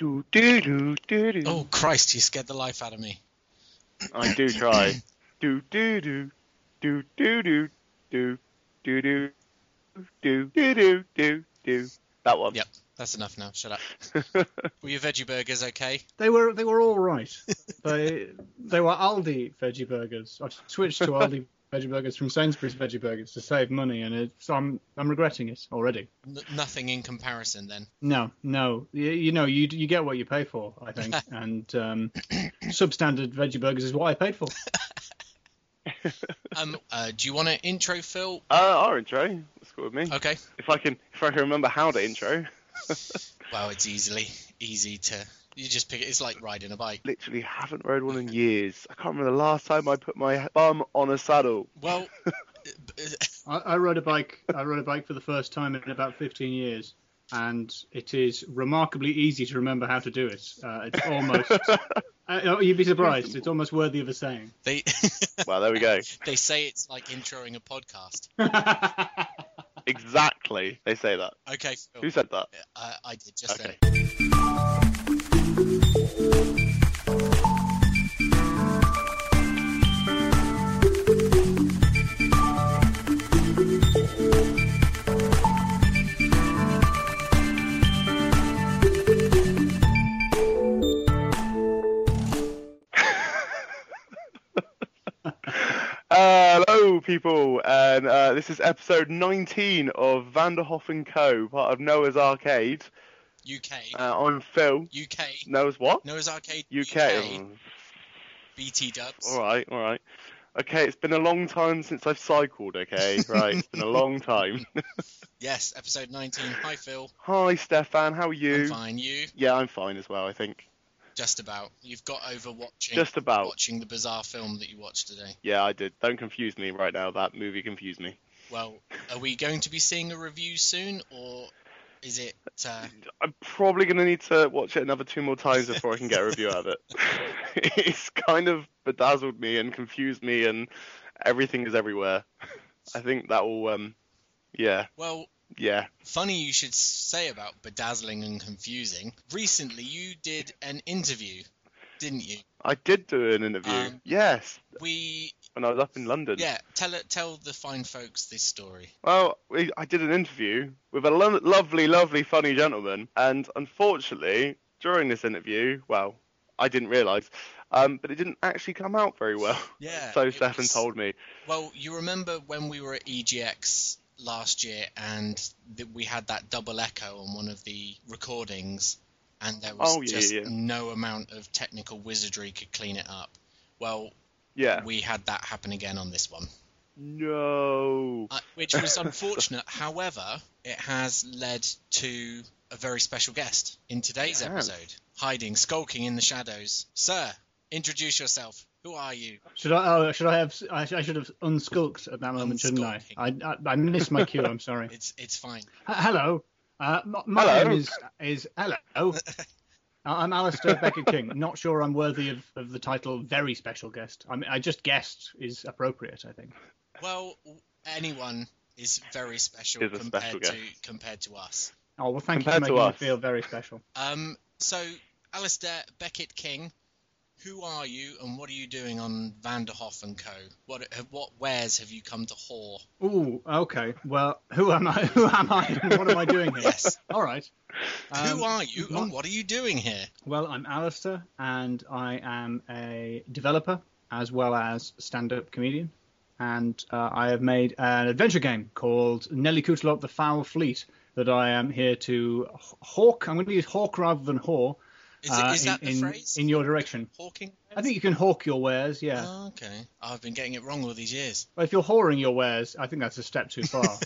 Do do do do do. Oh Christ! You scared the life out of me. I do try. do do do do do do do do do do do do do do. That one. Yep. That's enough now. Shut up. Were your veggie burgers okay? They were they were all right. they they were Aldi veggie burgers. I've switched to Aldi veggie burgers from Sainsbury's veggie burgers to save money, and it's, I'm I'm regretting it already. N- nothing in comparison then. No, no, you, you know you you get what you pay for, I think, and um, substandard veggie burgers is what I paid for. Um, uh, do you want an intro, Phil? Uh, our intro. That's cool with me. Okay. If I can, if I can remember how to intro. Well, it's easily easy to. You just pick it. It's like riding a bike. Literally haven't rode one in years. I can't remember the last time I put my bum on a saddle. Well, I, I rode a bike. I rode a bike for the first time in about 15 years, and it is remarkably easy to remember how to do it. Uh, it's almost. uh, you'd be surprised. It's almost worthy of a saying. they Well, there we go. they say it's like introing a podcast. Exactly. They say that. Okay, Phil. Who said that? Uh, I did just Okay. People, and uh, this is episode 19 of Vanderhoff and Co., part of Noah's Arcade. UK. Uh, I'm Phil. UK. Noah's what? Noah's Arcade. UK. BT dubs. All right, all right. Okay, it's been a long time since I've cycled. Okay, right, it's been a long time. Yes, episode 19. Hi, Phil. Hi, Stefan. How are you? I'm fine. You? Yeah, I'm fine as well. I think. Just about. You've got over watching Just about. watching the bizarre film that you watched today. Yeah, I did. Don't confuse me right now. That movie confused me. Well, are we going to be seeing a review soon, or is it? Uh, I'm probably going to need to watch it another two more times before I can get a review out of it. it's kind of bedazzled me and confused me, and everything is everywhere. I think that will, um, yeah, well, yeah. funny you should say about bedazzling and confusing. Recently, you did an interview, didn't you? I did do an interview. Um, yes, We when I was up in London. yeah. Tell it. Tell the fine folks this story. Well, we, I did an interview with a lo- lovely, lovely, funny gentleman, and unfortunately, during this interview, well, I didn't realise, um, but it didn't actually come out very well. Yeah. so Stefan told me. Well, you remember when we were at EGX last year and th- we had that double echo on one of the recordings, and there was Oh, yeah, just yeah. no amount of technical wizardry could clean it up. Well, Yeah. we had that happen again on this one, No. uh, which was unfortunate. However, it has led to a very special guest in today's has. episode, hiding, skulking in the shadows. Sir, introduce yourself. Who are you? Should I? Oh, should I have? I, I should have unskulked at that moment, shouldn't I? I, I? I missed my cue. I'm sorry. It's it's fine. H- hello. Uh, m- my Hello. name is is hello. Uh, I'm Alasdair Beckett-King. Not sure I'm worthy of, of the title very special guest. I mean, I just guessed is appropriate. I think. Well, anyone is very special Is compared special to guest. compared to us. Oh well, thank Compared you to for making us. me feel very special. Um, so, Alistair Beckett King, who are you and what are you doing on Vanderhoff and Co? What what wares have you come to whore? Ooh, okay. Well, who am I? Who am I? And what am I doing here? Yes. All right. who Um, are you and what are you doing here? Well, I'm Alasdair, and I am a developer as well as stand-up comedian. And uh, I have made an adventure game called Nelly Cootalot: The Fowl Fleet that I am here to hawk. I'm going to use hawk rather than whore. Is, uh, that in, the in, phrase? in your direction? Hawking? I think you can hawk your wares. Yeah. Oh, okay. I've been getting it wrong all these years. But if you're whoring your wares, I think that's a step too far.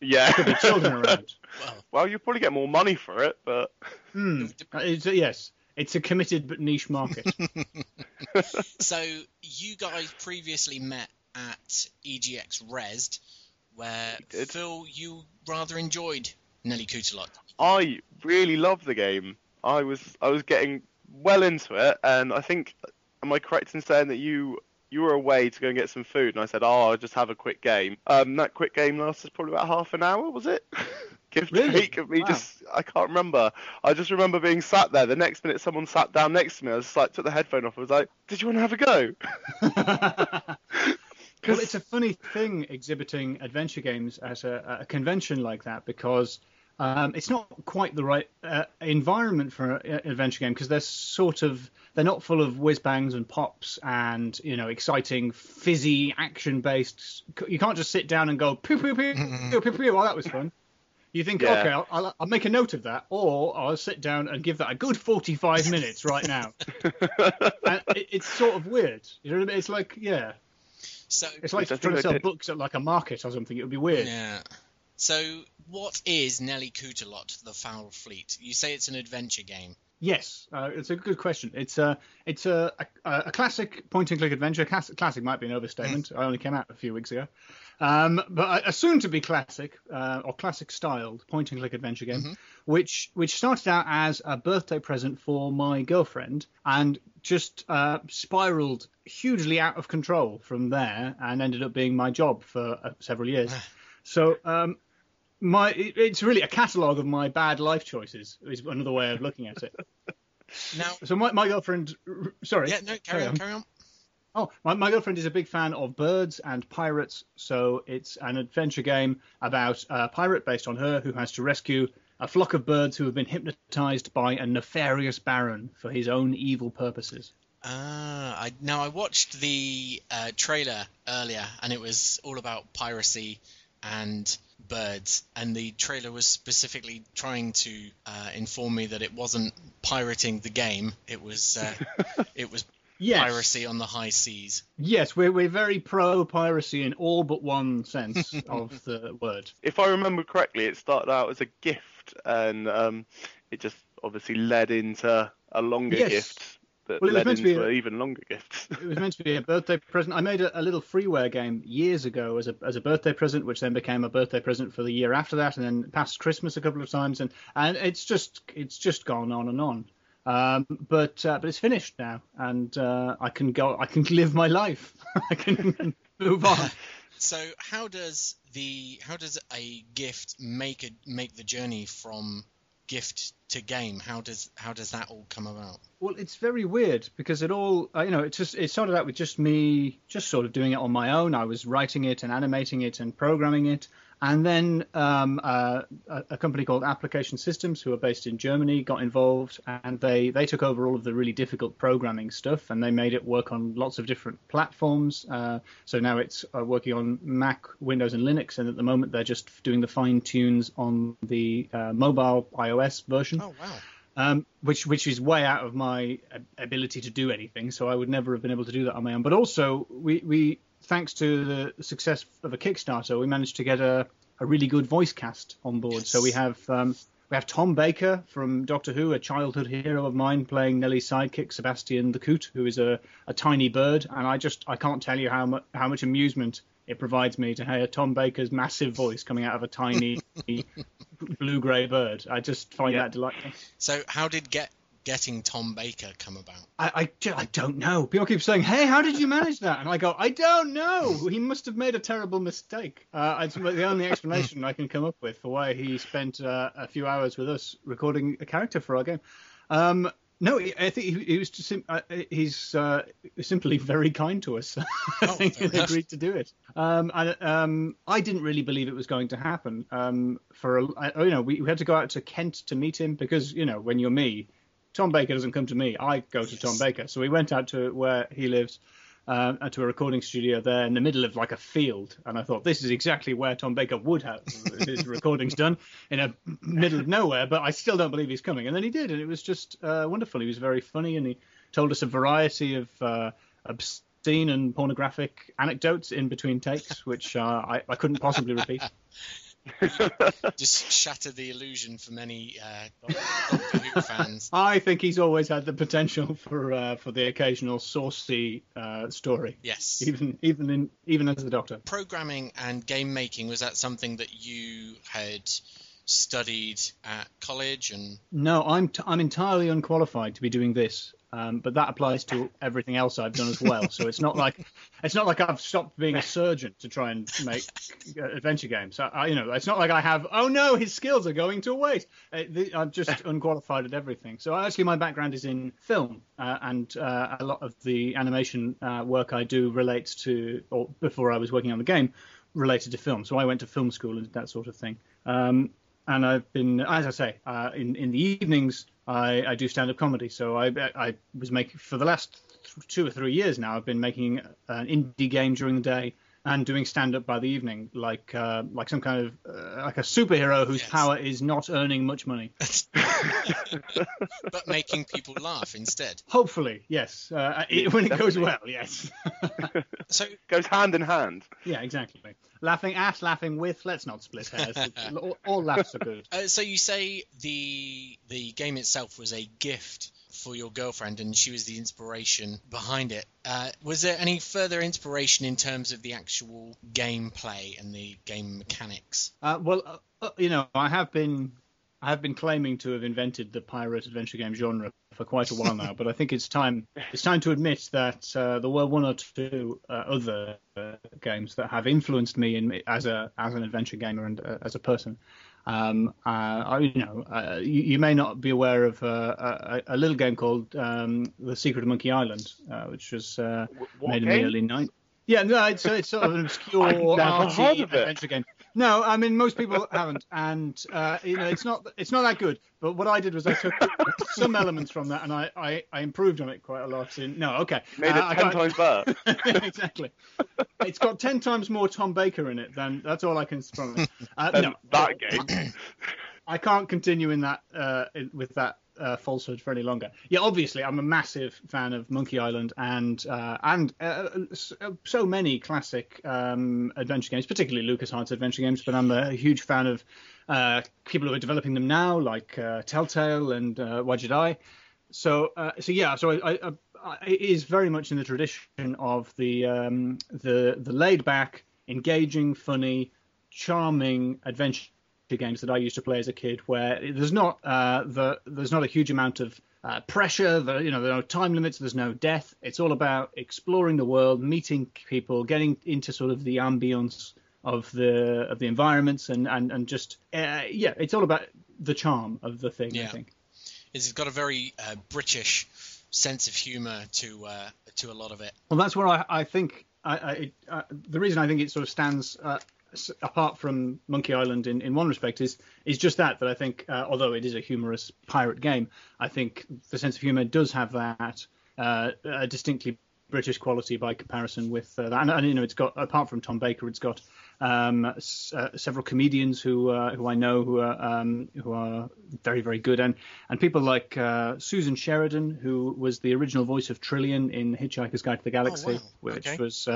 Yeah. There are children around. Well, Well, you'll probably get more money for it, but Hmm. Uh, It's, yes, it's a committed but niche market. so you guys previously met at EGX Rezzed, where Phil, you rather enjoyed Nelly Cootalot. I really love the game. I was I was getting well into it, and I think am I correct in saying that you you were away to go and get some food, and I said, "Oh, I'll just have a quick game." Um, that quick game lasted probably about half an hour, was it? Give Really? take of me Wow. just, I can't remember. I just remember being sat there. The next minute, someone sat down next to me. I was just like, took the headphone off. I was like, "Did you want to have a go?" well, it's a funny thing exhibiting adventure games at a, a convention like that because um, it's not quite the right uh, environment for an adventure game because they're sort of they're not full of whiz bangs and pops and you know exciting fizzy action based. You can't just sit down and go pew pew pew pew pew pew. Oh, that was fun. You think, Yeah. okay, I'll, I'll, I'll make a note of that, or I'll sit down and give that a good 45 minutes right now. and it, it's sort of weird. You know what I mean? It's like, yeah, So it's like trying to sell books at like a market or something. It would be weird. yeah. So what is Nelly Cootalot, the Fowl Fleet? You say it's an adventure game. Yes, uh, it's a good question. It's a it's a, a, a classic point and click adventure. Classic, classic might be an overstatement. I only came out a few weeks ago, um, but a, a soon to be classic uh, or classic styled point and click adventure game, which which started out as a birthday present for my girlfriend and just uh, spiraled hugely out of control from there and ended up being my job for uh, several years. so. Um, my it's really a catalogue of my bad life choices is another way of looking at it. Now, So my, my girlfriend, sorry. yeah, no, carry on, carry on. Oh, my, my girlfriend is a big fan of birds and pirates, so it's an adventure game about a pirate based on her who has to rescue a flock of birds who have been hypnotized by a nefarious baron for his own evil purposes. Ah, I now I watched the uh, trailer earlier, and it was all about piracy and birds, and the trailer was specifically trying to uh, inform me that it wasn't pirating the game; it was uh, it was Yes, piracy on the high seas. yes, we're we're very pro piracy in all but one sense of the word. if I remember correctly, it started out as a gift, and um, it just obviously led into a longer Yes. gift that Well, it was led meant to be into a- an even longer gift. it was meant to be a birthday present. I made a, a little freeware game years ago as a as a birthday present, which then became a birthday present for the year after that, and then past Christmas a couple of times, and and it's just it's just gone on and on. Um, but uh, but it's finished now, and uh, I can go. I can live my life. I can move on. So how does the how does a gift make a make the journey from gift to game? How does how does that all come about? Well, it's very weird because it all, uh, you know, it just it started out with just me, just sort of doing it on my own. I was writing it and animating it and programming it, and then um, uh, a, a company called Application Systems, who are based in Germany, got involved, and they they took over all of the really difficult programming stuff, and they made it work on lots of different platforms. Uh, so now it's uh, working on Mac, Windows, and Linux, and at the moment they're just doing the fine tunes on the uh, mobile iOS version Oh wow! um, which which is way out of my ability to do anything. So I would never have been able to do that on my own. But also, we, we thanks to the success of a Kickstarter, we managed to get a, a really good voice cast on board. So we have um, we have Tom Baker from Doctor Who, a childhood hero of mine, playing Nelly's sidekick Sebastian the Coot, who is a, a tiny bird. And I just I can't tell you how much how much amusement it provides me to hear Tom Baker's massive voice coming out of a tiny blue grey bird. I just find Yeah. that delightful. So how did get getting Tom Baker come about? I, I, I don't know. People keep saying, "Hey, how did you manage that?" And I go, "I don't know. He must have made a terrible mistake." Uh, it's the only explanation I can come up with for why he spent uh, a few hours with us recording a character for our game. Um, no, I think he, he was just sim- uh, he's uh, simply very kind to us. I Oh, think he agreed to do it. Um, and um, I didn't really believe it was going to happen. Um, for a, I, you know, we, we had to go out to Kent to meet him because you know when you're me, Tom Baker doesn't come to me. I go to Tom Baker. So we went out to where he lives, um, to a recording studio there in the middle of like a field. And I thought this is exactly where Tom Baker would have his recordings done in a middle of nowhere. But I still don't believe he's coming. And then he did, and it was just uh, wonderful. He was very funny, and he told us a variety of uh, obscene and pornographic anecdotes in between takes, which uh, I, I couldn't possibly repeat. Just shatter the illusion for many uh, Doctor Who fans. I think he's always had the potential for uh, for the occasional saucy uh, story. Yes. even even in even as the doctor. Programming and game making was that something that you had studied at college and No, I'm t- I'm entirely unqualified to be doing this, um, but that applies to everything else I've done as well. So it's not like it's not like I've stopped being a surgeon to try and make uh, adventure games. I, I, you know, it's not like I have. Oh no, his skills are going to waste. Uh, I'm just unqualified at everything. So actually, my background is in film, uh, and uh, a lot of the animation uh, work I do relates to, or before I was working on the game, related to film. So I went to film school and that sort of thing. Um, and I've been, as I say, uh, in in the evenings I, I do stand up comedy. So I I was making for the last two or three years now. I've been making an indie game during the day and doing stand up by the evening, like uh, like some kind of uh, like a superhero whose Yes. power is not earning much money. but making people laugh instead. Hopefully, yes, uh, it, when it goes well, yes. So Goes hand in hand. yeah, exactly. Laughing at, laughing with. Let's not split hairs. all, all laughs are good. uh, so you say the the game itself was a gift for your girlfriend and she was the inspiration behind it. Uh, was there any further inspiration in terms of the actual gameplay and the game mechanics? Uh, well, uh, uh, you know, I have been I have been claiming to have invented the pirate adventure game genre for quite a while now, but I think it's time it's time to admit that uh, there were one or two uh, other uh, games that have influenced me in as a as an adventure gamer and uh, as a person. Um, uh, you know, uh, you, you may not be aware of uh, a, a little game called um, The Secret of Monkey Island, uh, which was uh, made in the early 90s. Yeah, no, it's, it's sort of an obscure I've arty heard of it. adventure game. No, I mean most people haven't, and uh, you know it's not it's not that good. But what I did was I took some elements from that and I, I, I improved on it quite a lot. In no, okay, Made Uh, it I ten can't- times better. exactly. It's got ten times more Tom Baker in it than that's all I can promise. Uh, no, that game. I can't continue in that uh, in- with that uh, falsehood for any longer. Yeah, obviously, I'm a massive fan of Monkey Island and uh, and uh, uh, so many classic um, adventure games, particularly LucasArts adventure games. But I'm a huge fan of uh, people who are developing them now, like uh, Telltale and uh, Wadjet Eye. So, uh, so yeah, so I, I, I, it is very much in the tradition of the um, the the laid back, engaging, funny, charming adventure games that I used to play as a kid, where there's not uh, the there's not a huge amount of uh, pressure. The, you know, there are no time limits. There's no death. It's all about exploring the world, meeting people, getting into sort of the ambience of the of the environments, and and and just uh, yeah, it's all about the charm of the thing. I Yeah. think. It's got a very uh, British sense of humour to uh, to a lot of it. Well, that's where I, I think I, I, it, uh, the reason I think it sort of stands uh, apart from Monkey Island in, in one respect is is just that that I think uh, although it is a humorous pirate game, I think the sense of humour does have that uh, a distinctly British quality by comparison with uh, that. And, and you know, it's got apart from Tom Baker, it's got um, s- uh, several comedians who uh, who I know who are um, who are very very good, and and people like uh, Susan Sheridan, who was the original voice of Trillian in Hitchhiker's Guide to the Galaxy, wow. which Okay. was.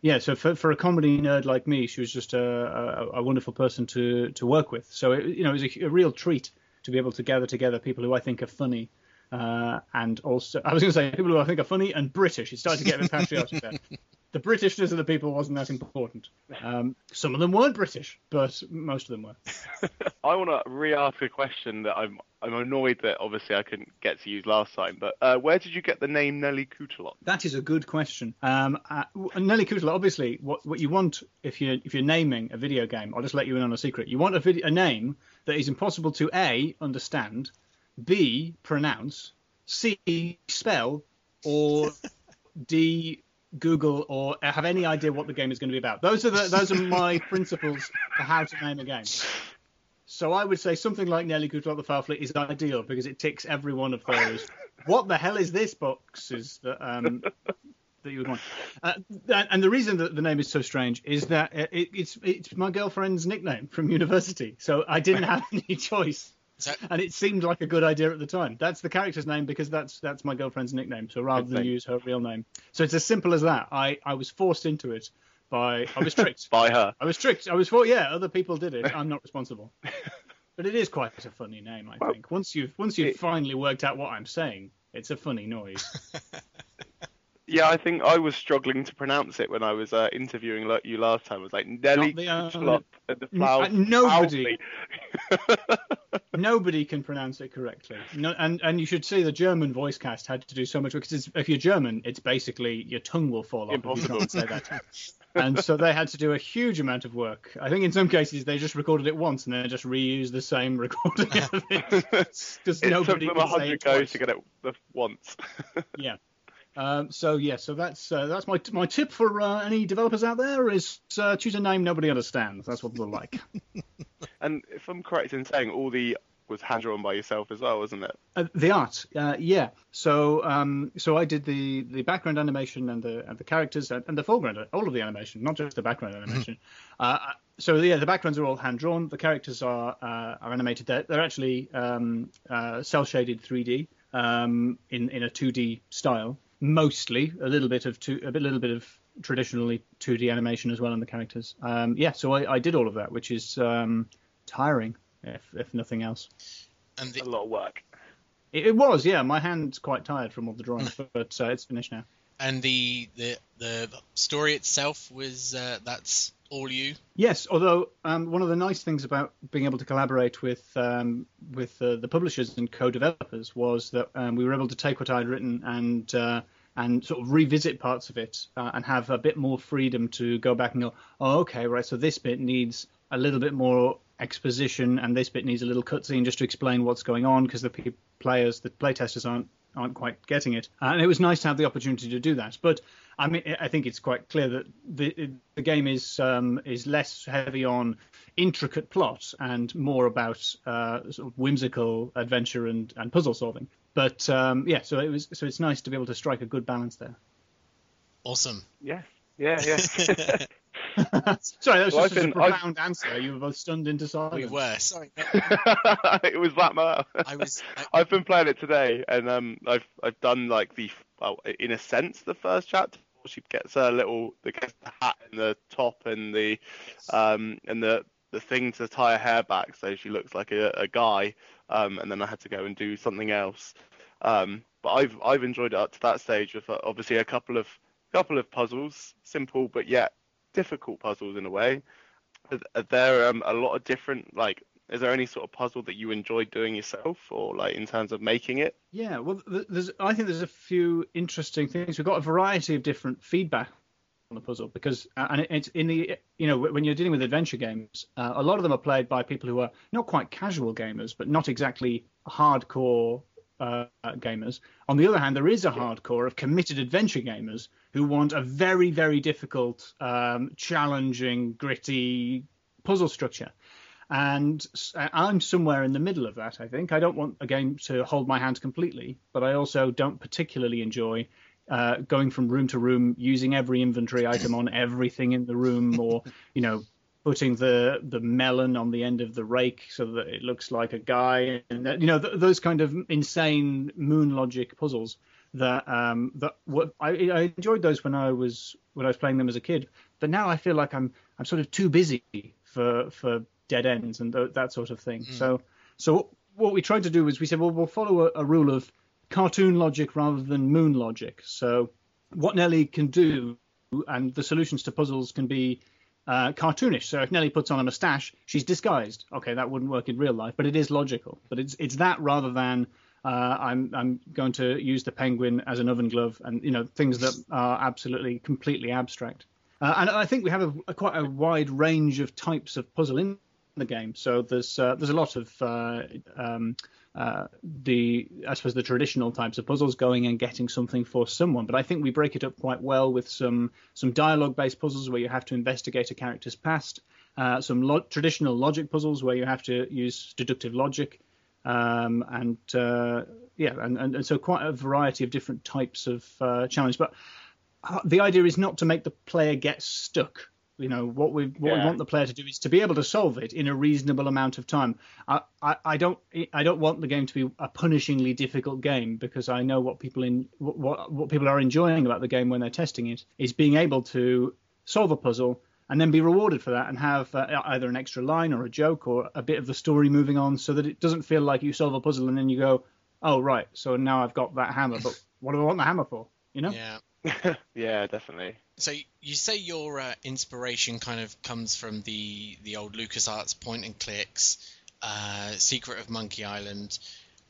Yeah, so for, for a comedy nerd like me, she was just a, a, a wonderful person to, to work with. So it, you know, it was a, a real treat to be able to gather together people who I think are funny, uh, and also I was going to say people who I think are funny and British. It started to get a bit patriotic there. The Britishness of the people wasn't that important. Um, some of them weren't British, but most of them were. I want to re-ask a question that I'm I'm annoyed that obviously I couldn't get to use last time. But uh, where did you get the name Nelly Cootalot? That is a good question. Um, uh, Nelly Cootalot, obviously, what, what you want if you if you're naming a video game, I'll just let you in on a secret. You want a video, a name that is impossible to a understand, b pronounce, c spell, or d Google or have any idea what the game is going to be about. Those are the those are my principles for how to name a game. So I would say something like Nelly Cootalot the Fowl Fleet is ideal because it ticks every one of those. what the hell is this boxes that um, that you would want? Uh, and the reason that the name is so strange is that it, it's it's my girlfriend's nickname from university, so I didn't have any choice. So And it seemed like a good idea at the time. That's the character's name because that's that's my girlfriend's nickname. So rather than use her real name, so it's as simple as that. I, I was forced into it by I was tricked. By her. I was tricked. I was for yeah. Other people did it. I'm not responsible. But it is quite a funny name, I Well, think. Once you've once you've it- finally worked out what I'm saying, it's a funny noise. Yeah, I think I was struggling to pronounce it when I was uh, interviewing you last time. I was like Nelly Not the, uh, Kuchlop and the flower. uh, nobody, nobody can pronounce it correctly. No, and and you should see the German voice cast had to do so much because if you're German, it's basically your tongue will fall off Impossible. if you can't say that. And so they had to do a huge amount of work. I think in some cases they just recorded it once and then just reused the same recording of it because it took nobody them can a say hundred it goes to get it once. Yeah. Um, so yeah, so that's uh, that's my my tip for uh, any developers out there is uh, choose a name nobody understands. That's what they're like. and if I'm correct in saying, all the was hand drawn by yourself as well, wasn't it? Uh, the art, uh, yeah. So, um, so I did the, the background animation and the and the characters and, and the foreground, all of the animation, not just the background animation. uh, so yeah, the backgrounds are all hand drawn. The characters are uh, are animated. They're, they're actually um, uh, cell shaded 3D um, in in a 2D style. Mostly a little bit of two, a bit, little bit of traditionally 2D animation as well in the characters. Um, yeah, so I, I did all of that, which is um, tiring, if if nothing else. And A lot of work. It, it was, yeah. My hand's quite tired from all the drawings, but, but uh, it's finished now. and the the the story itself was uh, that's all you. Yes, although um, one of the nice things about being able to collaborate with um, with uh, the publishers and co-developers was that um, we were able to take what I'd written and uh, and sort of revisit parts of it uh, and have a bit more freedom to go back and go, oh, okay, right. So this bit needs a little bit more exposition, and this bit needs a little cutscene just to explain what's going on because the pe- players, the playtesters aren't aren't quite getting it. Uh, and it was nice to have the opportunity to do that. But I mean, I think it's quite clear that the the game is um, is less heavy on intricate plot and more about uh, sort of whimsical adventure and, and puzzle solving. But um, yeah, so it was so it's nice to be able to strike a good balance there. Awesome. Yes. Yeah, yeah. Sorry, that was Well, just I've a been- I've- profound answer. You were both stunned into silence. we were. Sorry, no, it was that much. I was. I, I've been playing it today, and um, I've I've done like the well, in a sense, the first chapter. She gets her little, the, gets the hat and the top and the um and the the thing to tie her hair back, so she looks like a, a guy. Um, and then I had to go and do something else. Um, but I've I've enjoyed it up to that stage with uh, obviously a couple of couple of puzzles, simple but yet difficult puzzles in a way. Are, are there um, a lot of different like? Is there any sort of puzzle that you enjoyed doing yourself, or like in terms of making it? Yeah, well, there's I think there's a few interesting things. We've got a variety of different feedback on the puzzle because, uh, and it's in the you know when you're dealing with adventure games, uh, a lot of them are played by people who are not quite casual gamers, but not exactly hardcore uh, gamers. On the other hand, there is a hardcore of committed adventure gamers who want a very very difficult, um, challenging, gritty puzzle structure. And I'm somewhere in the middle of that, I think. I don't want a game to hold my hand completely, but I also don't particularly enjoy uh, going from room to room, using every inventory item on everything in the room, or, you know, putting the, the melon on the end of the rake so that it looks like a guy. And, that, you know, th- those kind of insane moon logic puzzles that um that what I, I enjoyed those when I was when I was playing them as a kid but now I feel like I'm I'm sort of too busy for for dead ends and th- that sort of thing so so what we tried to do was we said well we'll follow a, a rule of cartoon logic rather than moon logic so what Nelly can do and the solutions to puzzles can be uh, cartoonish. So if Nelly puts on a moustache, she's disguised. Okay, that wouldn't work in real life, but it is logical. But it's it's that rather than uh, I'm I'm going to use the penguin as an oven glove, and you know things that are absolutely completely abstract. Uh, and I think we have a, a quite a wide range of types of puzzle the game. So there's uh, there's a lot of uh, um, uh, the I suppose the traditional types of puzzles, going and getting something for someone. But I think we break it up quite well with some some dialogue based puzzles where you have to investigate a character's past, uh, some lo- traditional logic puzzles where you have to use deductive logic, um, and uh, yeah, and, and, and so quite a variety of different types of uh, challenge. But the idea is not to make the player get stuck. You know what we what we want the player to do is to be able to solve it in a reasonable amount of time. I, I, I don't I don't want the game to be a punishingly difficult game because I know what people in what what people are enjoying about the game when they're testing it is being able to solve a puzzle and then be rewarded for that and have uh, either an extra line or a joke or a bit of the story moving on so that it doesn't feel like you solve a puzzle and then you go oh right so now I've got that hammer but what do I want the hammer for you know yeah. yeah, definitely. So you say your uh, inspiration kind of comes from the the old LucasArts point and clicks, uh, Secret of Monkey Island.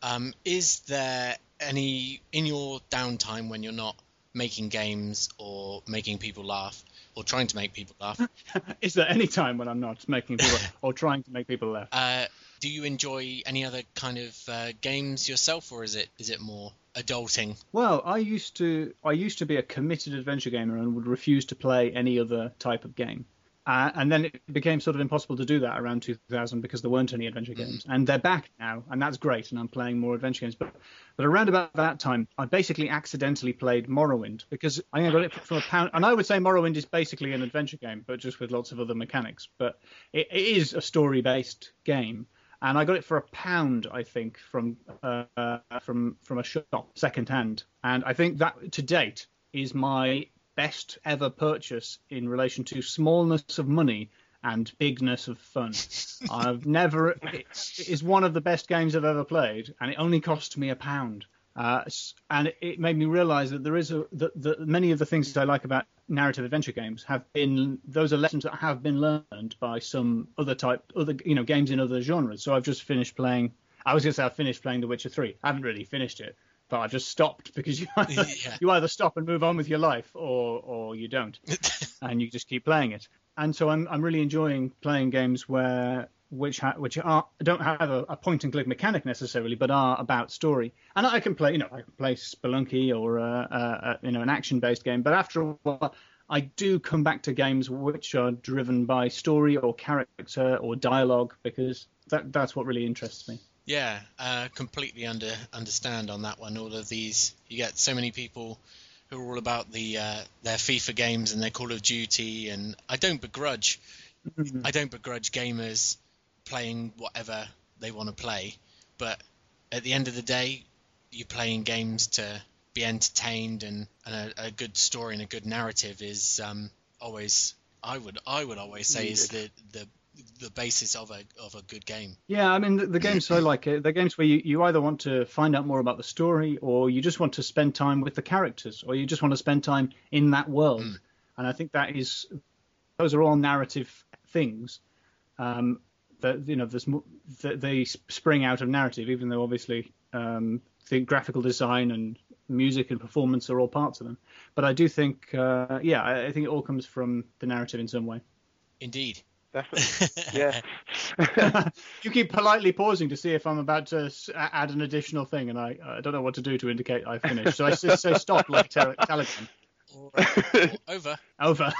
Um, is there any in your downtime when you're not making games or making people laugh or trying to make people laugh? Is there any time when I'm not making people or trying to make people laugh? Uh, do you enjoy any other kind of uh, games yourself, or is it is it more adulting? Well, I used to I used to be a committed adventure gamer and would refuse to play any other type of game. Uh, and then it became sort of impossible to do that around 2000 because there weren't any adventure games, and they're back now, and that's great. And I'm playing more adventure games, but but around about that time, I basically accidentally played Morrowind because I got it from a pound. And I would say Morrowind is basically an adventure game, but just with lots of other mechanics. But it, it is a story-based game, and I got it for a pound, I think, from uh, from from a shop second hand. And I think that to date is my best ever purchase in relation to smallness of money and bigness of fun. I've never. It is one of the best games I've ever played, and it only cost me a pound. Uh, and it made me realise that there is a that, that many of the things that I like about narrative adventure games have been those are lessons that have been learned by some other type other you know games in other genres. So I've just finished playing. I was going to say I finished playing The Witcher Three. I haven't really finished it, but I've just stopped because you either, Yeah. you either stop and move on with your life or or you don't, and you just keep playing it. And so I'm I'm really enjoying playing games where which ha- which are don't have a, a point and click mechanic necessarily, but are about story. And I can play you know I can play Spelunky or uh, uh, uh, you know an action based game, but after a while. I do come back to games which are driven by story or character or dialogue because that that's what really interests me. Yeah, uh, completely under understand on that one. All of these, you get so many people who are all about the uh, their FIFA games and their Call of Duty, and I don't begrudge, I don't begrudge gamers playing whatever they want to play, but at the end of the day, you're playing games to be entertained, and, and a, a good story and a good narrative is um, always, I would I would always say is the the the basis of a of a good game. Yeah, I mean the, the games I like uh, the games where you, you either want to find out more about the story or you just want to spend time with the characters or you just want to spend time in that world. Mm. And I think that is those are all narrative things um, that you know there's that they spring out of narrative, even though obviously um, the graphical design and music and performance are all parts of them. But I do think, uh, yeah, I, I think it all comes from the narrative in some way. Indeed. Definitely. Yeah. you keep politely pausing to see if I'm about to add an additional thing, and I, I don't know what to do to indicate I've finished. So I just say stop like tele- Telegram. Or, or over. Over.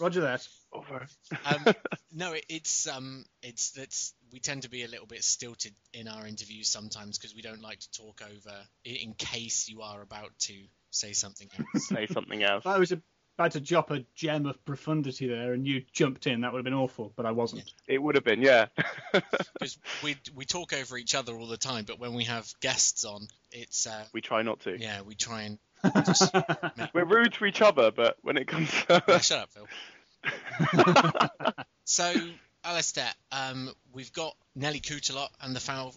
Roger that. Over. Um, no, it, it's um, it's that's we tend to be a little bit stilted in our interviews sometimes because we don't like to talk over i- in case you are about to say something else. Say something else. If I was about to drop a gem of profundity there and you jumped in, that would have been awful, but I wasn't. It would have been, yeah. Because we we talk over each other all the time, but when we have guests on, it's uh, we try not to. yeah, we try and just We're rude to each other, but when it comes to Yeah, shut up, Phil. so, Alasdair, um, we've got Nelly Cootalot and the Fowl.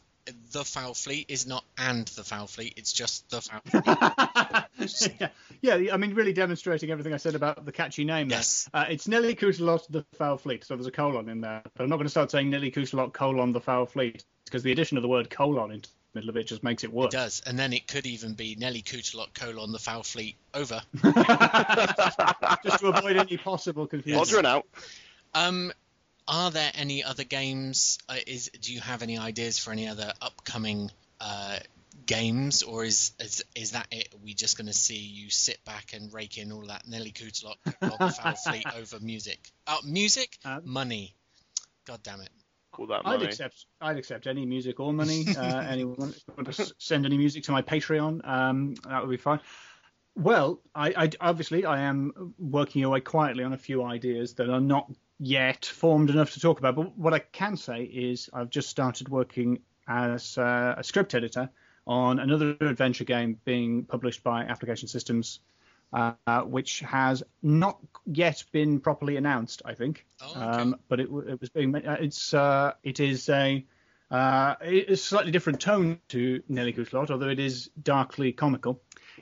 The Fowl Fleet is not and the Fowl Fleet; it's just the Fowl Fleet. yeah, yeah, I mean, really demonstrating everything I said about the catchy name there. Yes. Uh, it's Nelly Cootalot, the Fowl Fleet, so there's a colon in there. But I'm not going to start saying Nelly Cootalot, colon, the Fowl Fleet, because the addition of the word colon into the middle of it just makes it worse. It does, and then it could even be Nelly Cootalot colon the Fowl Fleet over. just to avoid any possible confusion. Roger and out. Um, are there any other games? Uh, is do you have any ideas for any other upcoming uh, games, or is is is that it? Are we just going to see you sit back and rake in all that Nelly Cootalot colon the Fowl Fleet over music? Uh, music, Um, money. God damn it. All that I'd accept. I'd accept any music or money. Uh, anyone want to send any music to my Patreon? Um, that would be fine. Well, I, I obviously I am working away quietly on a few ideas that are not yet formed enough to talk about. But what I can say is I've just started working as uh, a script editor on another adventure game being published by Application Systems, uh, which has not yet been properly announced. I think. Oh, okay. Um, but it, it was being. uh, It's uh, it is a uh, it's a slightly different tone to Nelly Cootalot, although it is darkly comical.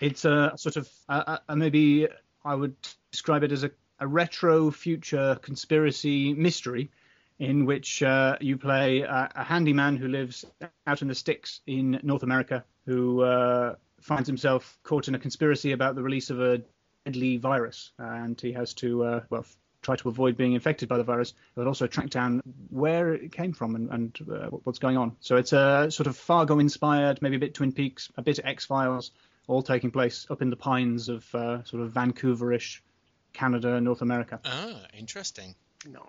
It's a sort of uh, uh, maybe I would describe it as a, a retro future conspiracy mystery in which uh, you play a, a, handyman who lives out in the sticks in North America who uh, finds himself caught in a conspiracy about the release of a deadly virus, and he has to uh, well try to avoid being infected by the virus, but also track down where it came from and, and uh, what's going on. So it's a sort of Fargo inspired, maybe a bit Twin Peaks, a bit X Files, all taking place up in the pines of uh, sort of Vancouverish Canada, North America. Ah, interesting.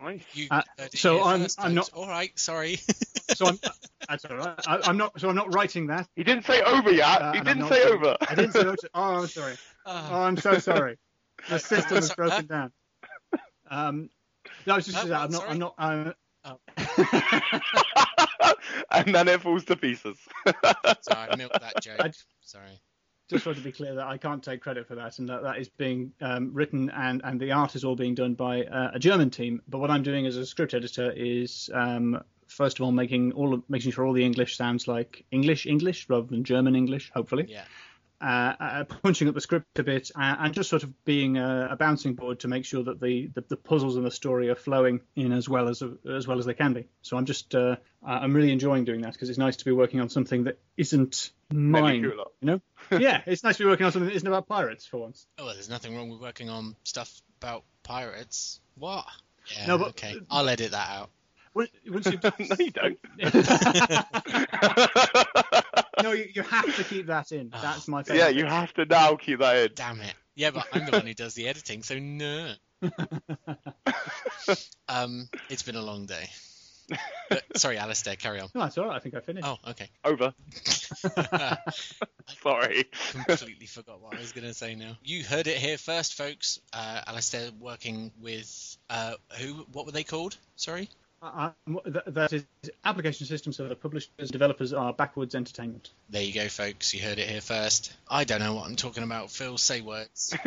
Nice. You Uh, so I'm- I'm not- All right, sorry. So I'm that's all right. I, I'm not so I'm not writing that. He didn't say over yet. Uh, he I'm didn't not- say over. I didn't say. over- Oh, I'm sorry. Ah. Oh, I'm so sorry. The system has So- broken down. Um, no, I was just Oh, saying that I'm not. I'm not. I'm, and then it falls to pieces. Sorry, I milked that joke. I- Sorry. just want to be clear that I can't take credit for that, and that that is being um, written and and the art is all being done by uh, a German team. But what I'm doing as a script editor is um, first of all making all of, making sure all the English sounds like English English rather than German English, hopefully. Yeah. uh, uh, punching up the script a bit uh, and just sort of being a, a bouncing board to make sure that the, the, the puzzles and the story are flowing in as well as as well as they can be. So I'm just uh, I'm really enjoying doing that because it's nice to be working on something that isn't mine. You know? yeah, it's nice to be working on something that isn't about pirates for once. Oh, well, there's nothing wrong with working on stuff about pirates. What? Yeah, No, but- okay. I'll edit that out. Once once you no, you don't. no, you, you have to keep that in. Oh. That's my favorite. yeah, you have to now keep that in. Damn it. Yeah, but I'm the one who does the editing, so no. um, it's been a long day. But, sorry, Alasdair, carry on. No, that's all right. I think I finished. Oh, okay. Over. Sorry. completely forgot what I was going to say now. You heard it here first, folks. Uh, Alasdair working with uh, who? What were they called? Sorry. Uh, that is application systems. So the publishers, developers are Backwoods Entertainment. There you go, folks. You heard it here first. I don't know what I'm talking about. Phil, say words.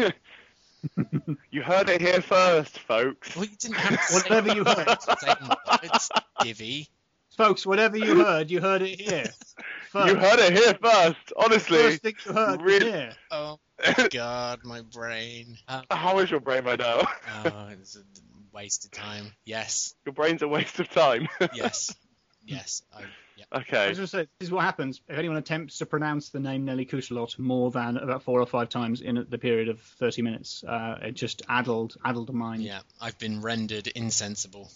You heard it here first, folks. Well, you didn't have to Whatever say you heard. Say words, divvy. Folks, whatever you heard, you heard it here. First, You heard it here first. Honestly. first thing you heard really- here. Oh God, my brain. Um, How is your brain right now? oh, it's a waste of time. Yes, Your brain's a waste of time. yes, yes. I, yeah. I okay. was going to say, this is what happens if anyone attempts to pronounce the name Nelly Cootalot more than about four or five times in the period of 30 minutes. Uh, it just addled, addled a mind. Yeah, I've been rendered insensible.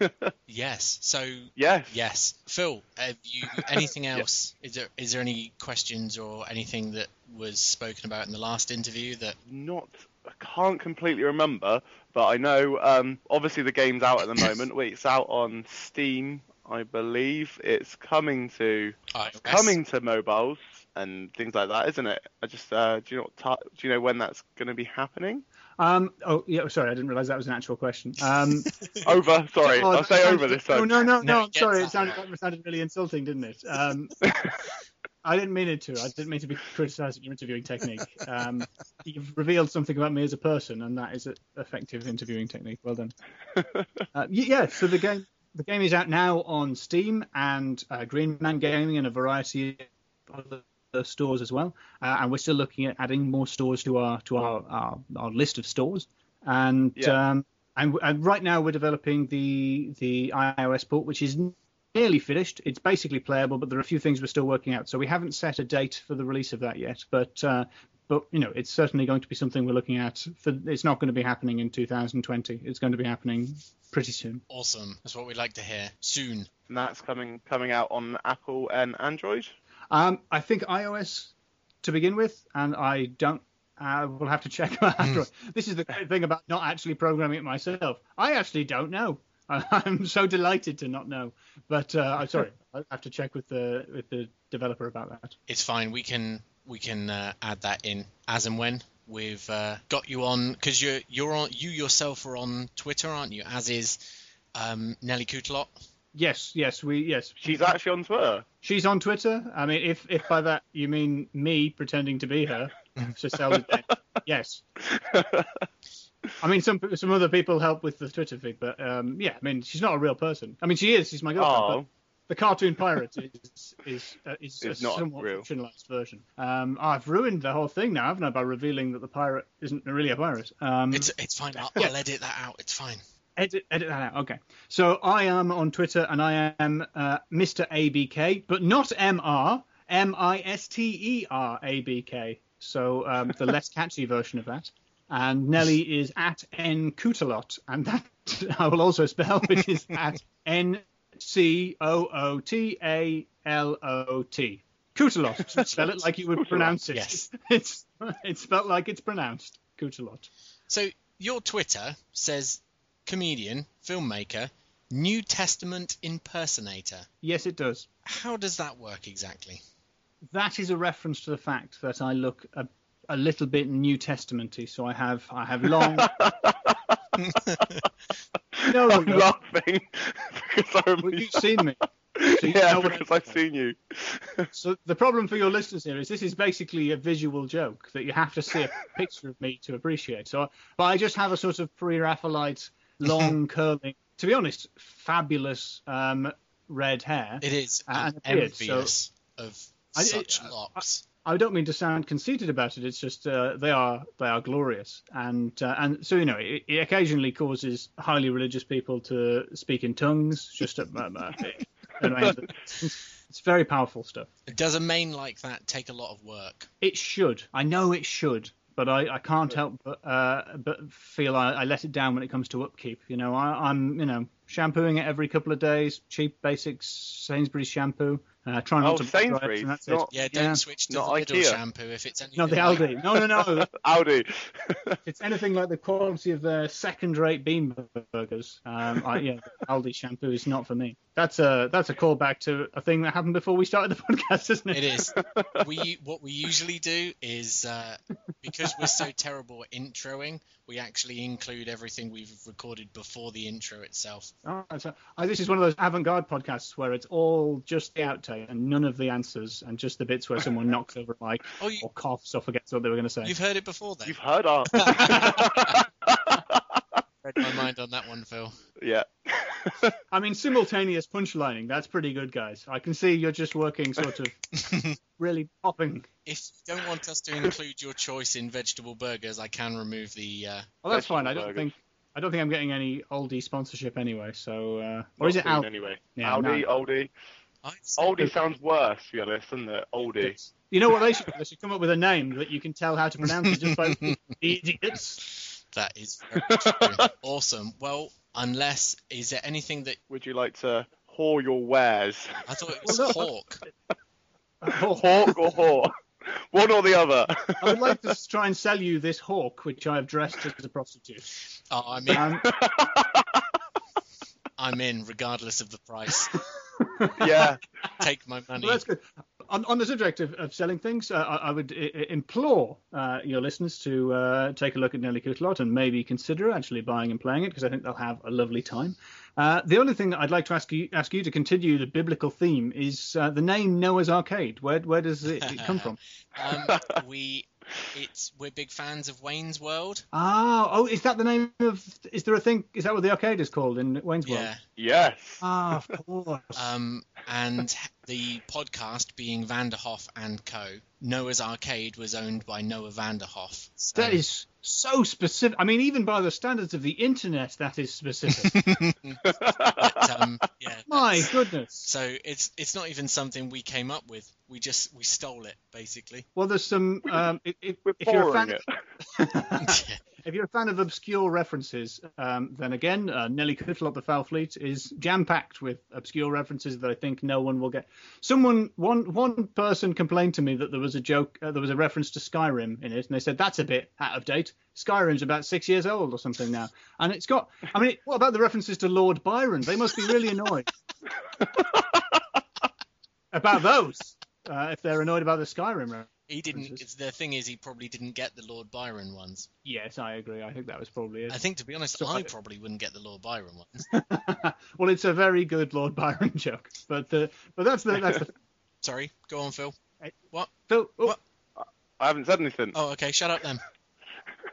yes. So Yes. yes, Phil. Have you anything else? Is there is there any questions or anything that was spoken about in the last interview that? Not. I can't completely remember, but I know. Um, obviously, the game's out at the moment. Wait, it's out on Steam, I believe. It's coming to iOS? coming to mobiles and things like that, isn't it? I just uh, do you know what do you know when that's going to be happening? Um, oh, yeah, sorry, I didn't realize that was an actual question. Um, Over. Sorry, oh, I'll say over this Oh, time. no, no, No, no, it I'm sorry. It sounded, that. that sounded really insulting, didn't it? Um, I didn't mean it to. I didn't mean to be criticising your interviewing technique. Um, you've revealed something about me as a person, and that is an effective interviewing technique. Well done. Uh, yeah, so the game the game is out now on Steam and uh, Green Man Gaming and a variety of other stores as well. Uh, and we're still looking at adding more stores to our to our our, our list of stores. And Yeah. um, and, and right now we're developing the the iOS port, which is nearly finished. It's basically playable, but there are a few things we're still working out. So we haven't set a date for the release of that yet, but. Uh, but you know, it's certainly going to be something we're looking at. For it's not going to be happening in 2020. It's going to be happening pretty soon. Awesome. That's what we'd like to hear. Soon. And that's coming coming out on Apple and Android. Um, I think iOS to begin with, and I don't. Uh, we'll have to check about Android. this is the great thing about not actually programming it myself. I actually don't know. I'm so delighted to not know, but uh, I'm sorry. I have to check with the with the developer about that. It's fine. We can we can uh, add that in as and when we've uh, got you on because you're you're on you yourself are on Twitter, aren't you? As is um, Nelly Cootalot. Yes, yes, we yes. She's actually on Twitter. She's on Twitter. I mean, if if by that you mean me pretending to be her, to sell the yes. I mean, some some other people help with the Twitter feed, but um, yeah, I mean, she's not a real person. I mean, she is. She's my girlfriend. Oh, the cartoon pirate is is uh, is It's a not somewhat real. fictionalized version. Um, I've ruined the whole thing now, haven't I, by revealing that the pirate isn't really a pirate. Um, It's it's fine. I'll, Yeah. I'll edit that out. It's fine. Edit, edit that out. Okay. So I am on Twitter and I am uh, Mr. ABK, but not MR, M I S T E R A B K. So um, the less catchy version of that. And Nelly is at N Cootalot, and that I will also spell, which is at N C O O T A L O T. Cootalot. Spell it like you would pronounce it. Yes. It's it's spelled like it's pronounced. Cootalot. So your Twitter says comedian, filmmaker, New Testament impersonator. Yes, it does. How does that work exactly? that is a reference to the fact that I look a, a little bit New Testamenty. So I have I have long. no, I'm no, laughing because I well, remember. you've seen me. So you yeah, know because I- I've seen you. So the problem for your listeners here is this is basically a visual joke that you have to see a picture of me to appreciate. So, but I just have a sort of pre-Raphaelite, long curling, to be honest, fabulous um, red hair. It is. And I'm a so- envious of such I- locks. I don't mean to sound conceited about it. It's just uh, they are they are glorious, and uh, and so you know it, it occasionally causes highly religious people to speak in tongues. Just at, um, uh, it's very powerful stuff. Does a main like that take a lot of work? It should. I know it should, but I, I can't help but uh, but feel I, I let it down when it comes to upkeep. You know, I, I'm you know shampooing it every couple of days, cheap basic Sainsbury's shampoo. Uh, try not Oh, to blow dry Sainsbury's, and that's not- it. Yeah, don't Yeah. switch to Not the Lidl IKEA. shampoo if it's anything No, the like- Aldi. No, no, no. Audi. If it's anything like the quality of their second-rate bean burgers, um, I, yeah, Aldi shampoo is not for me. That's a that's a callback to a thing that happened before we started the podcast, isn't it? It is. we what we usually do is uh, because we're so terrible at introing, we actually include everything we've recorded before the intro itself. Oh, so, uh, this is one of those avant-garde podcasts where it's all just the outtake and none of the answers, and just the bits where someone knocks over a mic Oh, you, or coughs or forgets what they were going to say. you've heard it before then. You've heard our. read my mind on that one, Phil. yeah. I mean, simultaneous punchlining. That's pretty good, guys. I can see you're just working sort of really popping. If you don't want us to include your choice in vegetable burgers, I can remove the. Uh, Well, that's fine. I don't burgers. think I don't think I'm getting any Aldi sponsorship anyway. So, uh, or is it Not Aldi? Anyway. Yeah, Aldi, no. Aldi. Aldi sounds worse, to be honest, doesn't it? Aldi. You know what they should do? They should come up with a name that you can tell how to pronounce it just by the idiots. That is very true. awesome. Well, unless is there anything that Would you like to whore your wares? I thought it was Well, no. hawk. Hawk or whore? One or the other. I would like to try and sell you this hawk, which I have dressed as a prostitute. Oh, I mean, Um, I'm in regardless of the price. yeah. Take my money. well, that's good. On, on the subject of, of selling things, uh, I, I would I- implore uh, your listeners to uh, take a look at Nelly Cootalot and maybe consider actually buying and playing it because I think they'll have a lovely time. Uh, the only thing that I'd like to ask you, ask you to continue the biblical theme is uh, the name Noah's Arcade. Where where does it, it come from? Um, we, it's we're big fans of Wayne's World. Ah, oh, is that the name of? Is there a thing? Is that what the arcade is called in Wayne's World? Yeah. Yes. Ah, of course. Um, and the podcast being Vanderhoff and Co. Noah's Arcade was owned by Noah Vanderhoff. So, that is so specific. I mean, even by the standards of the internet, that is specific. but, um, yeah. My goodness. So it's it's not even something we came up with. We just we stole it basically. Well, there's some. Um, if, if, We're if you're a fan, it. if you're a fan of obscure references, um, then again, uh, Nelly Cootalot, the Fowl Fleet, is jam-packed with obscure references that I think no one will get. Someone, one one person complained to me that there was a joke, uh, there was a reference to Skyrim in it, and they said that's a bit out of date. Skyrim's about six years old or something now, and it's got. I mean, what about the references to Lord Byron? They must be really annoyed about those. Uh, if they're annoyed about the Skyrim reference. He didn't. References. It's, the thing is, he probably didn't get the Lord Byron ones. Yes, I agree. I think that was probably it. I think, to be honest, So I I- probably wouldn't get the Lord Byron ones. well, it's a very good Lord Byron joke, but the but that's the that's the Sorry, go on, Phil. What? Phil. Oh, What? I haven't said anything. Oh, okay, shut up then.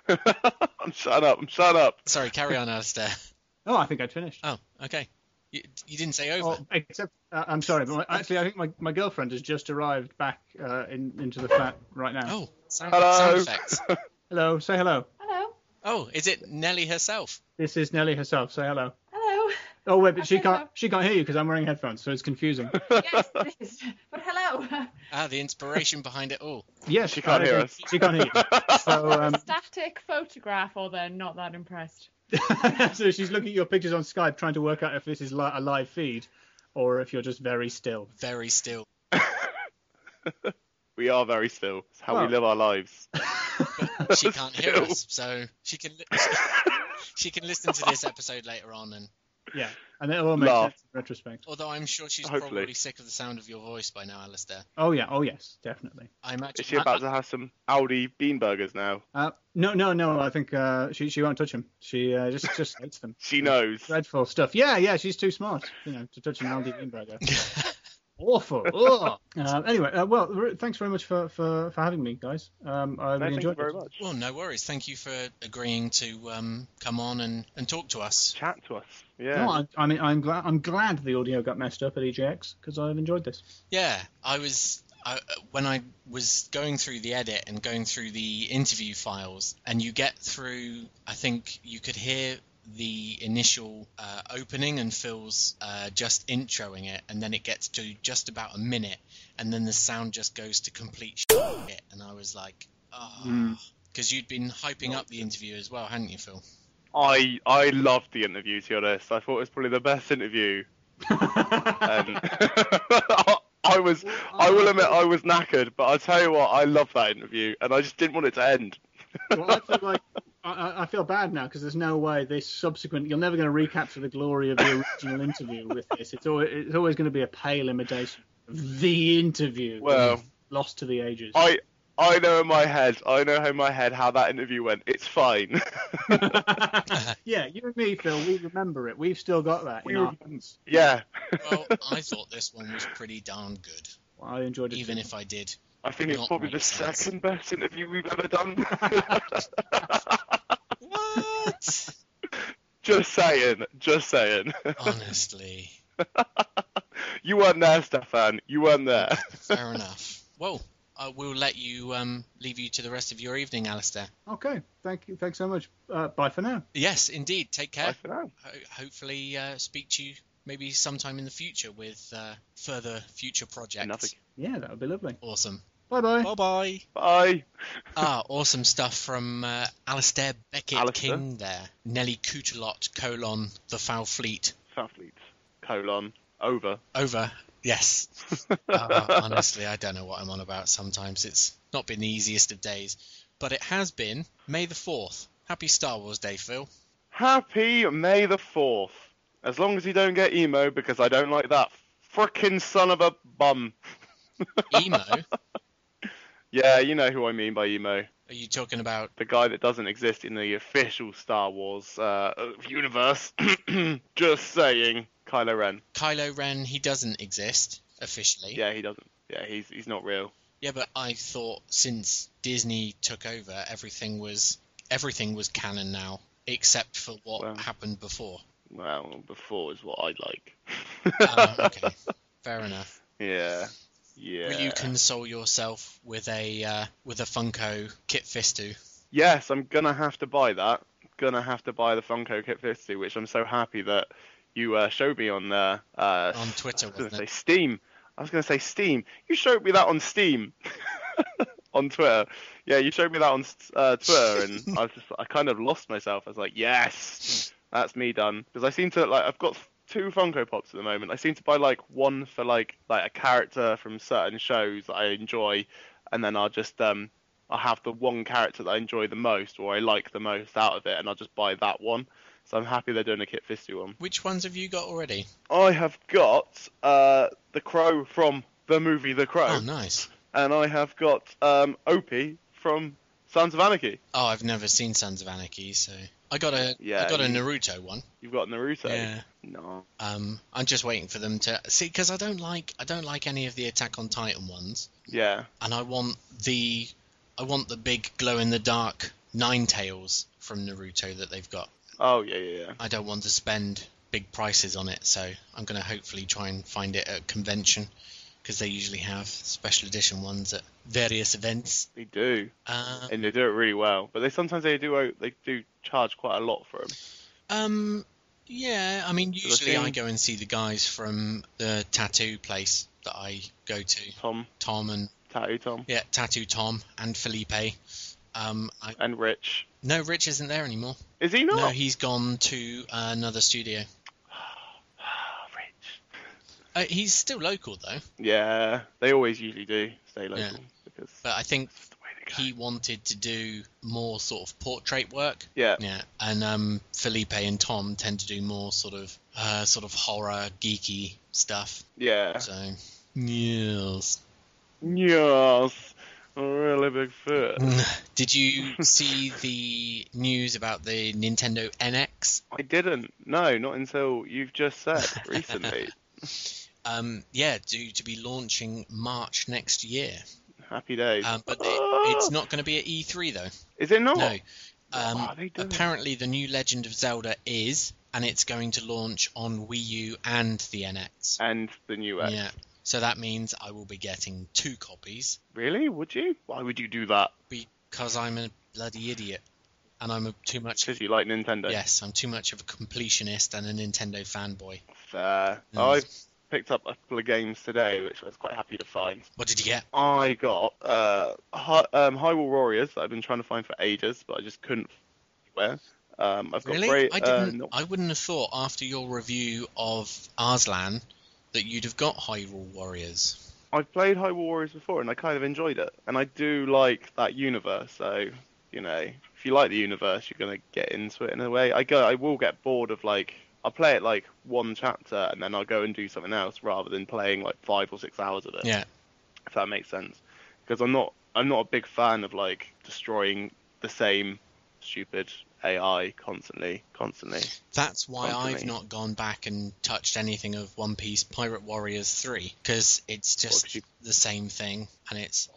I'm shut up. I'm shut up. Sorry, carry on, Alasdair. oh, I think I'd finished. Oh, okay. You, you didn't say over. Oh, except, uh, I'm sorry, but my, actually, I think my, my girlfriend has just arrived back uh, in, into the flat right now. Oh, sound, Hello. sound effects. Hello, say hello. Hello. Oh, is it Nelly herself? This is Nelly herself. Say hello. Hello. Oh wait, but she can't. hello. She can't hear you because I'm wearing headphones, so it's confusing. Yes, it is. But hello. Ah, the inspiration behind it all. Yes, She can't I hear think us. She can't hear you. So, um, Static photograph, or they're not that impressed. so she's looking at your pictures on Skype, trying to work out if this is li- a live feed or if you're just very still. Very still. we are very still. It's how Well- we live our lives. But she can't hear us, so she can li- she can listen to this episode later on. And Yeah, and it'll all make Laugh. sense in retrospect. although I'm sure she's Hopefully. probably sick of the sound of your voice by now, Alasdair. Oh yeah, oh yes, definitely. I imagine. Is she about to have some Audi bean burgers now? Uh, no, no, no. I think uh, she she won't touch them. She uh, just just hates them. She knows. Dreadful stuff. Yeah, yeah. She's too smart, you know, to touch an Aldi Greenberger. Awful. Ugh. Uh, anyway, uh, well, r- thanks very much for, for, for having me, guys. Um, I No, really thank you enjoyed very it. much. well, no worries. Thank you for agreeing to um, come on and, and talk to us. Chat to us. Yeah. No, I, I mean, I'm glad I'm glad the audio got messed up at EGX because I've enjoyed this. Yeah, I was I, when I was going through the edit and going through the interview files, and you get through. I think you could hear the initial uh, opening and Phil's uh, just introing it, and then it gets to just about a minute, and then the sound just goes to complete shit, and I was like, oh. Mm. Because you'd been hyping up the interview as well, hadn't you, Phil? I I loved the interview. To be honest, I thought it was probably the best interview. Um, and I was. I will admit I was knackered, but I'll tell you what, I loved that interview, and I just didn't want it to end. well, I feel like I- I, I feel bad now because there's no way this subsequent. You're never going to recapture the glory of the original interview with this. It's always, it's always going to be a pale imitation of the interview. Well, lost to the ages. I I know in my head, I know in my head how that interview went. It's fine. yeah, you and me, Phil, we remember it. We've still got that in We our hands. yeah. Well, I thought this one was pretty darn good, Well, I enjoyed it. even too. if I did. I think it's probably the sense. second best interview we've ever done. What? just saying, just saying. Honestly. you weren't there, Stefan. You weren't there. Fair enough. Well, I will let you um, leave you to the rest of your evening, Alasdair. Okay, thank you. Thanks so much. Uh, bye for now. Yes, indeed. Take care. Bye for now. Ho- hopefully, uh, speak to you maybe sometime in the future with uh, further future projects. Another- Yeah, that would be lovely. Awesome. Bye bye. Bye bye. Bye. ah, awesome stuff from uh, Alasdair Beckett Alasdair? King there. Nelly Cootalot, colon, The Fowl Fleet. Fowl Fleet Colon. Over. Over. Yes. Uh, honestly, I don't know what I'm on about sometimes. It's not been the easiest of days. But it has been May the 4th. Happy Star Wars Day, Phil. Happy May the 4th. As long as you don't get emo, because I don't like that frickin' son of a bum. Emo? Yeah, you know who I mean by emo. Are you talking about The guy that doesn't exist in the official Star Wars uh, universe. Just saying. Kylo Ren. Kylo Ren? He doesn't exist officially. Yeah, he doesn't. Yeah, he's he's not real. Yeah, but I thought since Disney took over, everything was everything was canon now, except for what Well. happened before. Well, before is what I like. Oh, okay, fair enough. Yeah. Yeah. Will you console yourself with a uh, with a Funko Kit Fisto? Yes, I'm gonna have to buy that. Gonna have to buy the Funko Kit Fisto, which I'm so happy that you uh, showed me on uh, uh, On Twitter, I was gonna say? Steam. I was gonna say Steam. You showed me that on Steam. on Twitter. Yeah, you showed me that on uh, Twitter, and I was just I kind of lost myself. I was like, yes, that's me done. Because I seem to like I've got two Funko Pops at the moment. I seem to buy like one for like like a character from certain shows that I enjoy, and then I'll just um I'll have the one character that I enjoy the most or I like the most out of it, and I'll just buy that one. So I'm happy they're doing a Kit Fisto one. Which ones have you got already? I have got uh, the Crow from the movie The Crow, Oh, nice. and I have got um, Opie from Sons of Anarchy. Oh, I've never seen Sons of Anarchy, so I got a Yeah, I got a Naruto one. You've got Naruto. Yeah. No. Um, I'm just waiting for them to see because I don't like I don't like any of the Attack on Titan ones, Yeah. and I want the I want the big glow in the dark Nine Tails from Naruto that they've got. Oh yeah, yeah, yeah. I don't want to spend big prices on it, so I'm going to hopefully try and find it at a convention because they usually have special edition ones at various events. They do, Uh, and they do it really well. But they sometimes they do they do charge quite a lot for them. um, yeah, I mean, usually I think- go and see the guys from the tattoo place that I go to, Tom, Tom and Tattoo Tom, yeah, Tattoo Tom and Felipe. Um, I, and Rich. no, Rich isn't there anymore. Is he not? No, he's gone to another studio. Oh, Rich. Uh, he's still local though, Yeah, they always usually do stay local Yeah. because but I think that's the way they go. he wanted to do more sort of portrait work. yeah, Yeah, and um, Felipe and Tom tend to do more sort of uh, sort of horror geeky stuff. yeah. So yes. Yes, a really big fit. Did you see the news about the Nintendo NX? I didn't. No, not until you've just said recently. Um, yeah, due to be launching March next year. Happy days. Um, but it, it's not going to be at E3 though. Is it not? No. Um, are they doing? apparently, the new Legend of Zelda is, and it's going to launch on Wii U and the NX. And the new X. Yeah. So that means I will be getting two copies Really? Would you? Why would you do that? because I'm a bloody idiot, and I'm a too much. Because you like Nintendo. Yes, I'm too much of a completionist and a Nintendo fanboy. Fair. Mm. I picked up a couple of games today, which I was quite happy to find. What did you get? I got uh, Hi- um, Hyrule Warriors that I've been trying to find for ages, but I just couldn't where. Um, I've got Really? great. I uh, didn't. no- I wouldn't have thought after your review of Arslan that you'd have got Hyrule Warriors. I've played Hyrule Warriors before, and I kind of enjoyed it, and I do like that universe. So you know, if you like the universe, you're gonna get into it in a way. I go, I will get bored of like. I'll play it like one chapter and then I'll go and do something else rather than playing like five or six hours of it. Yeah. if that makes sense. Because I'm not I'm not a big fan of like destroying the same stupid AI constantly, constantly. That's why to I've not gone back and touched anything of One Piece Pirate Warriors 3 because it's just you- the same thing and it's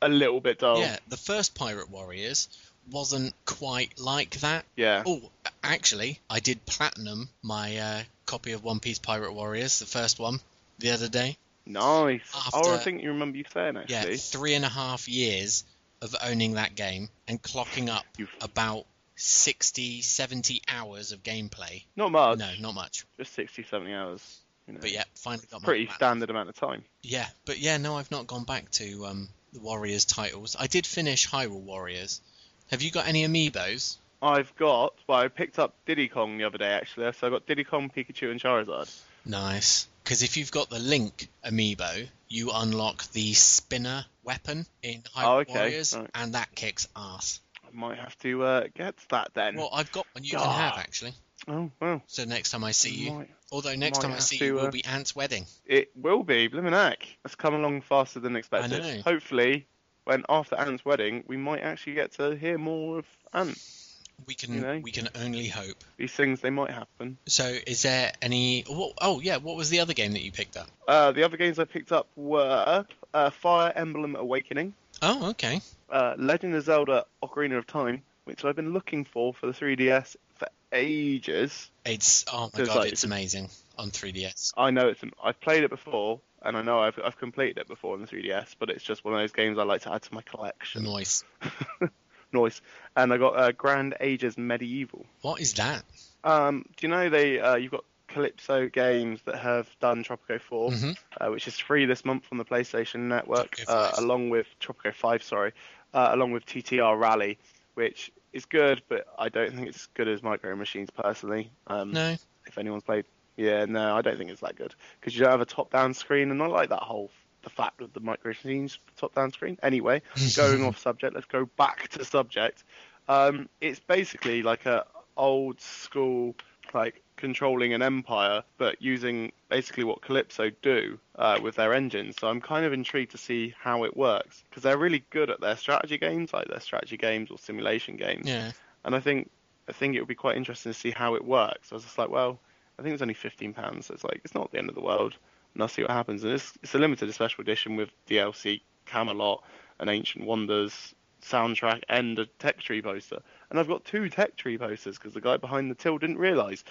A little bit dull. yeah, the first Pirate Warriors wasn't quite like that. Yeah. Oh, actually, I did platinum my uh, copy of One Piece Pirate Warriors, the first one, the other day. Nice. oh, I think you remember you saying Yeah, three and a half years of owning that game and clocking up You've- about 60, 70 hours of gameplay. Not much. No, not much. Just 60, 70 hours. You know. But yeah, finally got my Pretty standard amount of time. Yeah, but yeah, no, I've not gone back to um, the Warriors titles. I did finish Hyrule Warriors. Have you got any amiibos? I've got. Well, I picked up Diddy Kong the other day actually. So I got Diddy Kong, Pikachu, and Charizard. Nice. Because if you've got the Link amiibo, you unlock the spinner weapon in Hyrule Oh, okay, Warriors, right. and that kicks ass. I might have to uh, get that then. Well, I've got one you can God. have actually. oh well. So next time I see you, Might- although next time I see to, you will uh, be Ant's wedding. It will be, blimmin' heck. It's come along faster than expected. I know. Hopefully, when after Ant's wedding, we might actually get to hear more of Ant. We can you know. we can only hope. These things, they might happen. So is there any? Oh, oh yeah, what was the other game that you picked up? Uh, the other games I picked up were uh, Fire Emblem Awakening, Oh, okay. Uh, Legend of Zelda Ocarina of Time, which I've been looking for for the 3DS for ages. It's oh my god, like- it's amazing on 3DS. I know it's I've played it before, and I know I've I've completed it before on the 3DS, but it's just one of those games I like to add to my collection. Nice, nice. And I got uh, Grand Ages Medieval. What is that? Um, do you know they uh, you've got Kalypso Games that have done Tropico 4, hmm uh, which is free this month on the PlayStation Network, uh, along with Tropico 5, sorry, uh, along with TTR Rally, which is good, but I don't think it's as good as Micro Machines personally. Um, No. If anyone's played, yeah, no, I don't think it's that good because you don't have a top-down screen, and I like that whole the fact of the Micro Machines top-down screen. Anyway, going off subject, let's go back to subject. Um, it's basically like a old school like controlling an empire, but using basically what Kalypso do uh, with their engines. So I'm kind of intrigued to see how it works because they're really good at their strategy games, like their strategy games or simulation games. Yeah. And I think I think it would be quite interesting to see how it works. I was just like, well, I think it's only fifteen pounds, so it's like it's not the end of the world. And I'll see what happens. And it's it's a limited special edition with DLC, Camelot, and Ancient Wonders soundtrack and a tech tree poster. And I've got two tech tree posters because the guy behind the till didn't realise.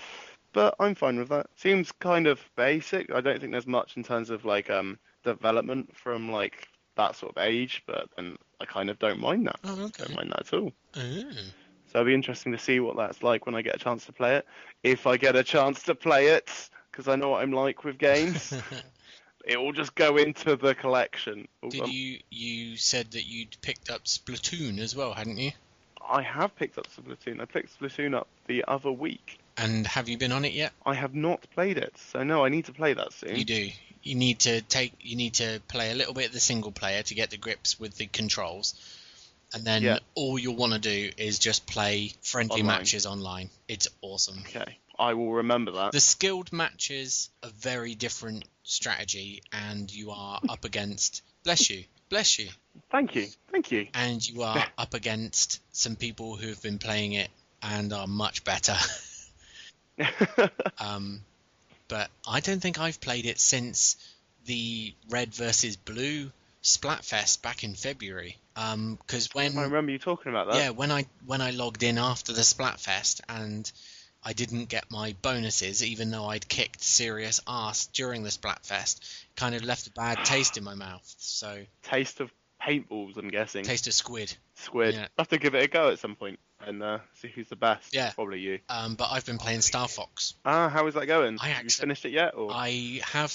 But I'm fine with that. Seems kind of basic. I don't think there's much in terms of like um development from like that sort of age, but then I kind of don't mind that. Oh, okay. Don't mind that at all. Ooh. So it'll be interesting to see what that's like when I get a chance to play it. If I get a chance to play it, because I know what I'm like with games, it will just go into the collection. Did um, you you said that you'd picked up Splatoon as well, hadn't you? I have picked up Splatoon. I picked Splatoon up the other week. And have you been on it yet? I have not played it, so no, I need to play that soon. You do. You need to take. You need to play a little bit of the single player to get the grips with the controls, and then Yeah. all you'll want to do is just play friendly Online. matches online. It's awesome. Okay, I will remember that. The skilled matches are very different strategy, and you are up against. Bless you. Bless you. Thank you, thank you. And you are up against some people who have been playing it and are much better. Um, but I don't think I've played it since the Red versus Blue Splatfest back in February. Because when I remember you talking about that. yeah, when I when I logged in after the Splatfest and I didn't get my bonuses, even though I'd kicked serious ass during the Splatfest, kind of left a bad taste in my mouth. So Taste of paintballs, I'm guessing. taste of squid. Squid. yeah. I'll have to give it a go at some point and uh, see who's the best. Yeah. Probably you. Um, but I've been playing Star Fox. Ah, how is that going? I Have you finished it yet? Or I have.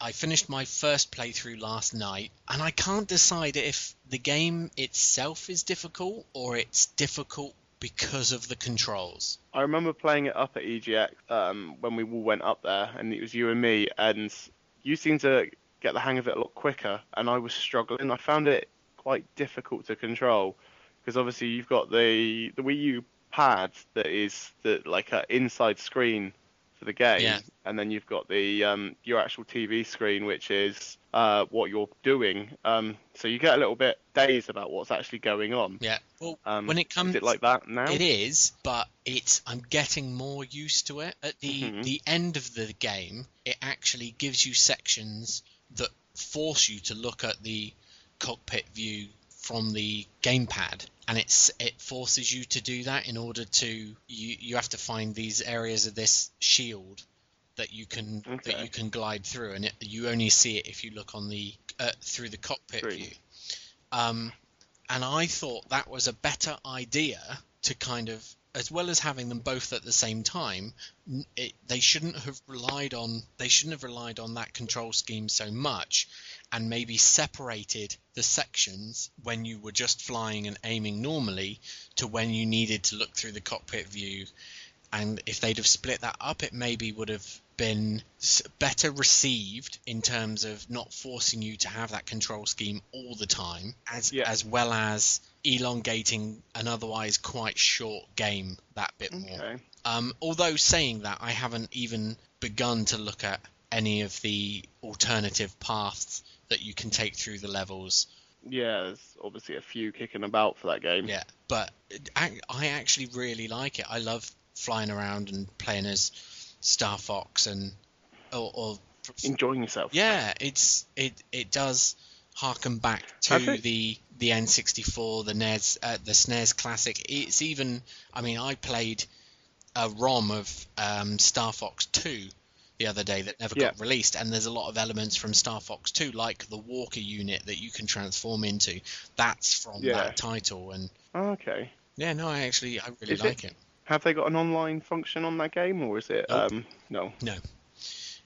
I finished my first playthrough last night, and I can't decide if the game itself is difficult or it's difficult because of the controls. I remember playing it up at EGX um, when we all went up there, and it was you and me, and you seemed to get the hang of it a lot quicker, and I was struggling. I found it quite difficult to control because obviously you've got the the Wii U pad that is the like a inside screen for the game, Yeah. and then you've got the um, your actual TV screen, which is uh, what you're doing. Um, so you get a little bit dazed about what's actually going on. Yeah. Well, Um, when it comes, is it like that now? It is, but it's I'm getting more used to it. At the Mhm. the end of the game, it actually gives you sections that force you to look at the cockpit view from the gamepad and it's it forces you to do that in order to you you have to find these areas of this shield that you can that you can glide through and it, you only see it if you look on the uh, through the cockpit view. Um, and I thought that was a better idea to kind of, as well as having them both at the same time, it, they shouldn't have relied on they shouldn't have relied on that control scheme so much, and maybe separated the sections when you were just flying and aiming normally to when you needed to look through the cockpit view. And if they'd have split that up, it maybe would have been better received in terms of not forcing you to have that control scheme all the time, as Yeah. as well as elongating an otherwise quite short game that bit more. Um, although saying that, I haven't even begun to look at any of the alternative paths that you can take through the levels. Yeah, there's obviously a few kicking about for that game. Yeah, but I I actually really like it. I love flying around and playing as Star Fox and or, or Enjoying yourself. yeah, it's it it does harken back to think- the the N64, the NES, uh, the SNES Classic. It's even, I mean, I played a ROM of um, Star Fox 2 the other day that never got released, and there's a lot of elements from Star Fox 2, like the Walker unit that you can transform into. That's from Yeah. that title, and Okay. yeah, no, I actually I really Is it- like it. Have they got an online function on that game, or is it? Nope. Um, no? no.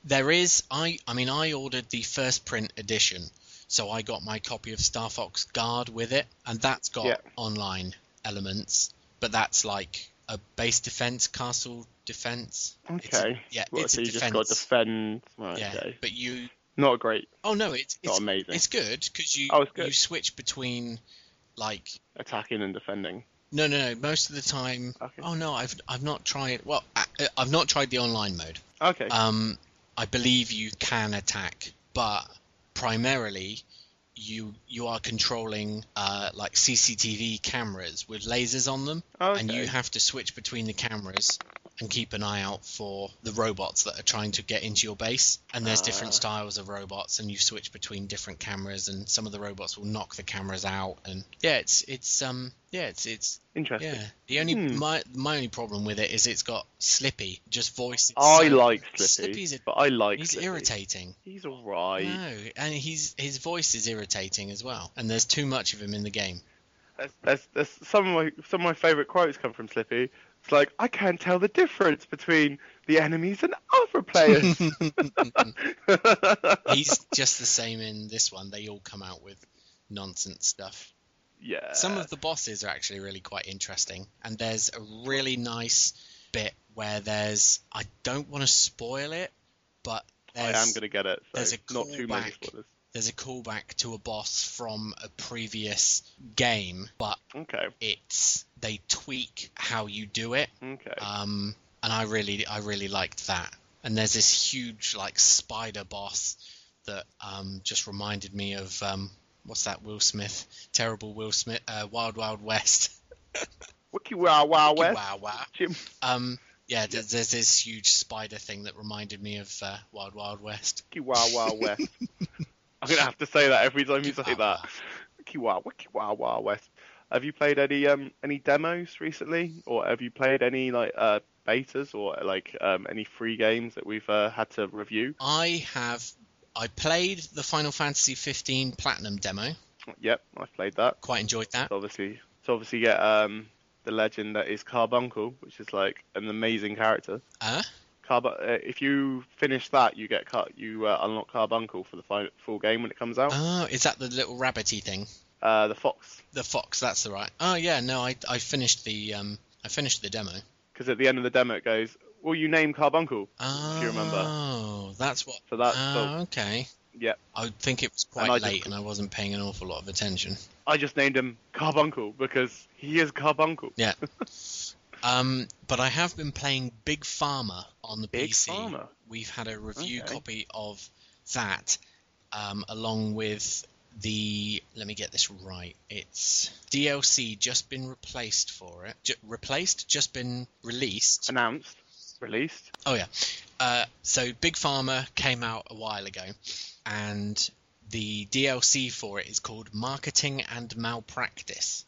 There is I I mean I ordered the first print edition, so I got my copy of Star Fox Guard with it, and that's got Yeah. online elements, but that's like a base defense, castle defense. It's Okay. yeah, Well, it's so you defense. just got defend. Right, yeah, Okay. but you Not great. oh no, it's Not it's, amazing. it's good because you Oh, it's good. you switch between like Attacking and defending. no no no most of the time. Okay. Oh no, I've I've not tried well I, I've not tried the online mode. Okay. Um, I believe you can attack, but primarily you you are controlling uh, like CCTV cameras with lasers on them, okay. and you have to switch between the cameras and keep an eye out for the robots that are trying to get into your base. And there's different Ah. styles of robots, and you switch between different cameras, and some of the robots will knock the cameras out. And yeah, it's it's um yeah it's it's Interesting. yeah. The only Hmm. my my only problem with it is it's got Slippy, just voice. I like Slippy, Slippy's a, but I like he's Slippy. irritating. He's alright. No, and he's his voice is irritating as well, and there's too much of him in the game. There's, there's, there's some of my some of my favourite quotes come from Slippy. It's like I can't tell the difference between the enemies and other players. he's just the same in this one. They all come out with nonsense stuff. yeah. Some of the bosses are actually really quite interesting, and there's a really nice bit where there's I don't want to spoil it, but I am gonna get it. So there's a not too many spoilers. There's a callback to a boss from a previous game, but Okay. it's they tweak how you do it Okay. um, and I really I really liked that. And there's this huge like spider boss that um, just reminded me of um, what's that Will Smith terrible Will Smith uh, Wild Wild West. Wiki wow wow west. Wow wow. Jim. Um, yeah, there's, there's this huge spider thing that reminded me of uh, Wild Wild West. Wiki wow wow west. I'm gonna have to say that every time you say that. Wiki wow wiki wow wow west. Have you played any um any demos recently, or have you played any like uh betas or like um any free games that we've uh, had to review? I have I played the Final Fantasy 15 Platinum demo. Yep, I've played that. Quite enjoyed that. So obviously, so obviously get um the legend that is Carbuncle, which is like an amazing character. Uh, Carb- uh, if you finish that, you get car- you uh, unlock Carbuncle for the fi- full game when it comes out. oh, is that the little rabbity thing? Uh, the fox, The fox, that's the right. Oh yeah, no, I I finished the um I finished the demo. because at the end of the demo it goes, "Will you name Carbuncle?" Oh, you remember. Oh, that's what. So that's oh, so okay. yeah. I think it was quite And I just- late, and I wasn't paying an awful lot of attention. I just named him Carbuncle because he is Carbuncle. Yeah. um, but I have been playing Big Pharma on the Big PC. Pharma. We've had a review Okay. copy of that, um, along with the. Let me get this right. It's DLC just been replaced for it. J- replaced, just been released. Announced, released. Oh yeah. Uh, so Big Pharma came out a while ago, and the DLC for it is called Marketing and Malpractice.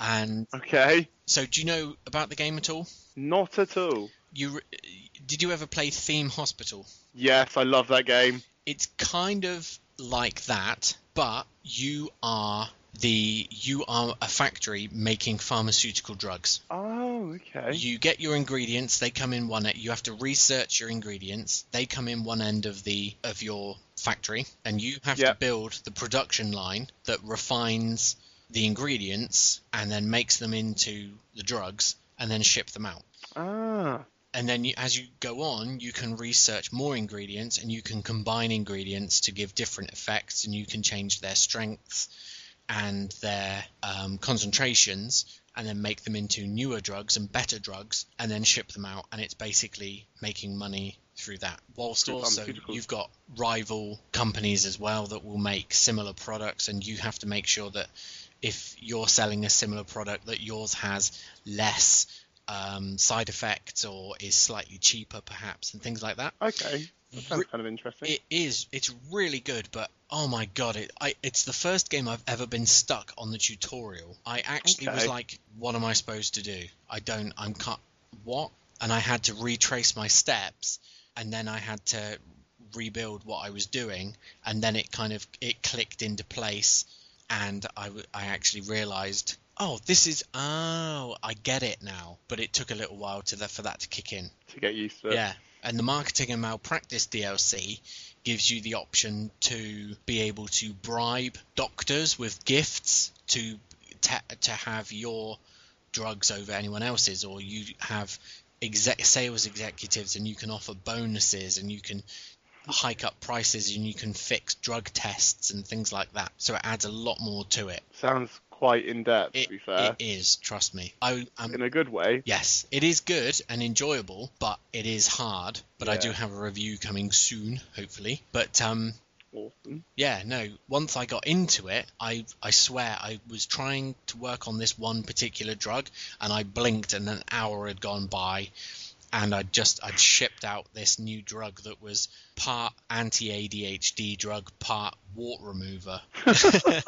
And Okay, so, do you know about the game at all? not at all. You did you ever play Theme Hospital? Yes, I love that game. It's kind of like that, but you are the you are a factory making pharmaceutical drugs. Oh, okay. You get your ingredients, they come in one. You have to research your ingredients. They come in one end of the of your factory, and you have Yeah. to build the production line that refines the ingredients and then makes them into the drugs and then ship them out. Ah, And then you, as you go on, you can research more ingredients and you can combine ingredients to give different effects, and you can change their strengths and their um, concentrations and then make them into newer drugs and better drugs and then ship them out. And it's basically making money through that. Whilst also you've got rival companies as well that will make similar products and you have to make sure that if you're selling a similar product that yours has less um, side effects or is slightly cheaper perhaps and things like that okay. That sounds kind of interesting. it is. It's really good, but oh my god, it I, it's the first game I've ever been stuck on the tutorial. I actually was like, what am I supposed to do? I don't. I'm cut. What? And I had to retrace my steps, and then I had to rebuild what I was doing, and then it kind of it clicked into place, and I w- I actually realized. Oh, this is oh, I get it now. But it took a little while to the, for that to kick in. to get used to it. Yeah, and the marketing and malpractice DLC gives you the option to be able to bribe doctors with gifts to ta to have your drugs over anyone else's, or you have exec- sales executives and you can offer bonuses and you can hike up prices and you can fix drug tests and things like that. So it adds a lot more to it. Sounds quite in depth, It, to be fair. it is, trust me. I, I'm in a good way. Yes, it is good and enjoyable, but it is hard. But I do have a review coming soon, hopefully. But um, Awesome. yeah, no. Once I got into it, I I swear I was trying to work on this one particular drug, and I blinked, and an hour had gone by, and I just I'd shipped out this new drug that was part anti-ADHD drug, part wart remover. okay.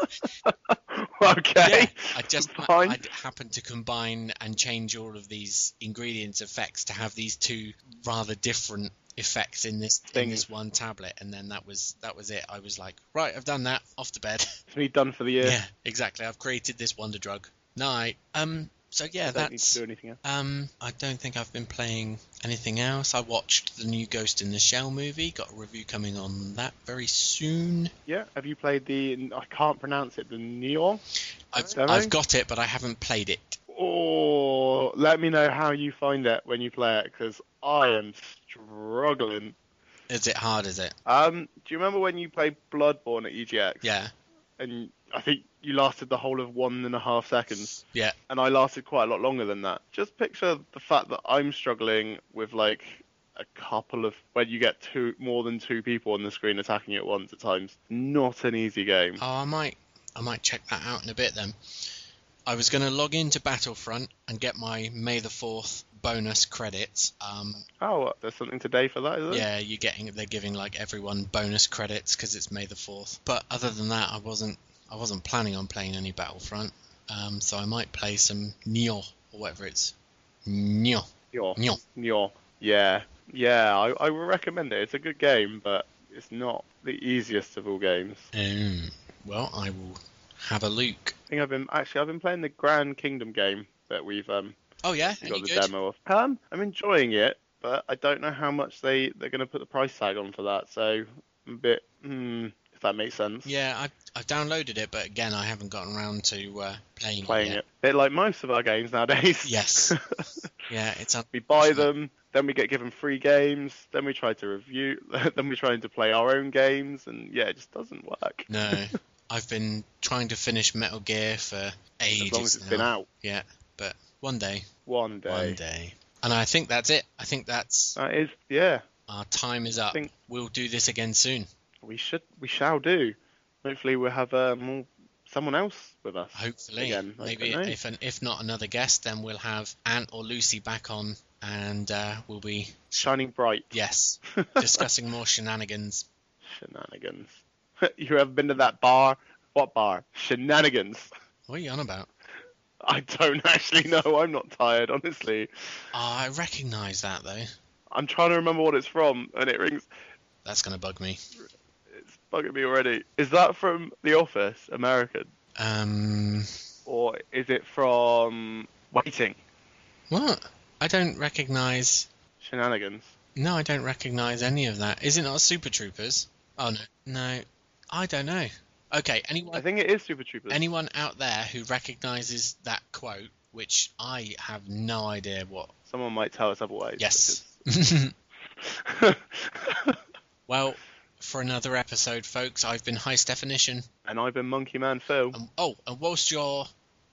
Yeah, I just I happened to combine and change all of these ingredients effects to have these two rather different effects in this in Things. this one tablet, and then that was that was it. I was like, right, I've done that. Off to bed. It's me done for the year. Yeah, exactly. I've created this wonder drug. Night. Um. So yeah, I don't need that's to do anything else. um, I don't think I've been playing anything else. I watched the new Ghost in the Shell movie. Got a review coming on that very soon. Yeah. Have you played the? I can't pronounce it. The Neon. I've, I've got it, but I haven't played it. Oh, let me know how you find it when you play it, because I am struggling. Is it hard? Is it? Um, do you remember when you played Bloodborne at EGX? Yeah. And I think you lasted the whole of one and a half seconds. Yeah. And I lasted quite a lot longer than that. Just picture the fact that I'm struggling with like a couple of when you get two more than two people on the screen attacking you at once at times. Not an easy game. Oh, I might, I might check that out in a bit then. I was going to log into Battlefront and get my May the Fourth bonus credits. Um, Oh, what? there's something today for that, is it? yeah, you're getting, they're giving like everyone bonus credits because it's May the Fourth. But other than that, I wasn't, I wasn't planning on playing any Battlefront. Um, so I might play some Nioh or whatever it's. Nioh. Nioh. Nioh. Nioh. Yeah. Yeah, I, I would recommend it. It's a good game, but it's not the easiest of all games. Um, well, I will have a look. I think I've been actually I've been playing the Grand Kingdom game that we've um Oh yeah, we any got the good? demo of. Um, I'm enjoying it, but I don't know how much they they're going to put the price tag on for that. So I'm a bit hmm, if that makes sense. Yeah, I've, I've downloaded it, but again, I haven't gotten around to uh, playing, Playing it. it, bit like most of our games nowadays. Yes. Yeah, it's un- we buy them, then we get given free games, then we try to review, then we try to play our own games, and yeah, it just doesn't work. no. I've been trying to finish Metal Gear for ages As long as it's now. been out Yeah, but one day, one day. one day, and I think that's it. I think that's That is, yeah. our time is up. think- We'll do this again soon. We should, we shall do. Hopefully, we'll have um, someone else with us. Hopefully, Again, maybe if an, if not another guest, then we'll have Ant or Lucy back on, and uh, we'll be Shining bright. yes discussing more shenanigans. Shenanigans. you ever been to that bar? What bar? Shenanigans. What are you on about? I don't actually know. I'm not tired, honestly. Oh, I recognise that though. I'm trying to remember what it's from, and it rings. That's gonna bug me. Bugging me already. Is that from The Office, American, Um, or is it from Waiting? what? I don't recognise. Shenanigans. No, I don't recognise any of that. Is it not Super Troopers? Oh no, no, I don't know. Okay, anyone? I think it is Super Troopers. anyone out there who recognises that quote, which I have no idea what. Someone might tell us otherwise. Yes. because- well, for another episode, folks, I've been High Definition. and I've been Monkey Man Phil. Um, oh, and whilst you're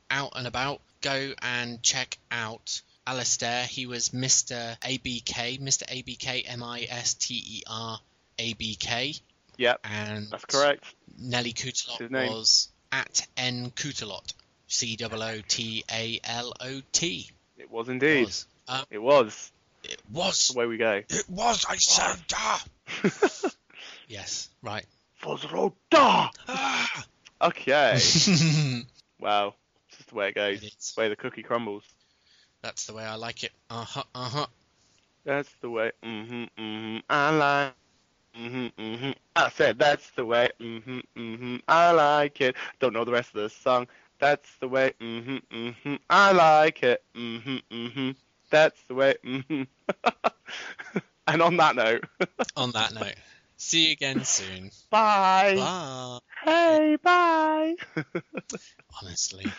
out and about, go and check out Alasdair. He was Mr. ABK, Mr. ABK, M I S T E R A B K. Yep, And that's correct. Nelly name. was at N Cootalot. C O O T A L O T. It was indeed. Was. Um, It was. it was. the way we go. It was, I said. Ah. Yes, right. Fus Ro Dah! Ah. Okay. wow. It's just the way it goes. It is. It's the way the cookie crumbles. That's the way I like it. Uh huh, uh huh. That's the way. Mm-hmm, mm-hmm. I like. Mm-hmm, mm-hmm. I said that's the way. Mm-hmm, mm-hmm. I like it. Don't know the rest of the song. That's the way. Mm-hmm, mm-hmm. I like it. Mm-hmm, mm-hmm. That's the way. Mm-hmm. and on that note, On that note, see you again soon. bye. Bye. Hey, bye. Honestly.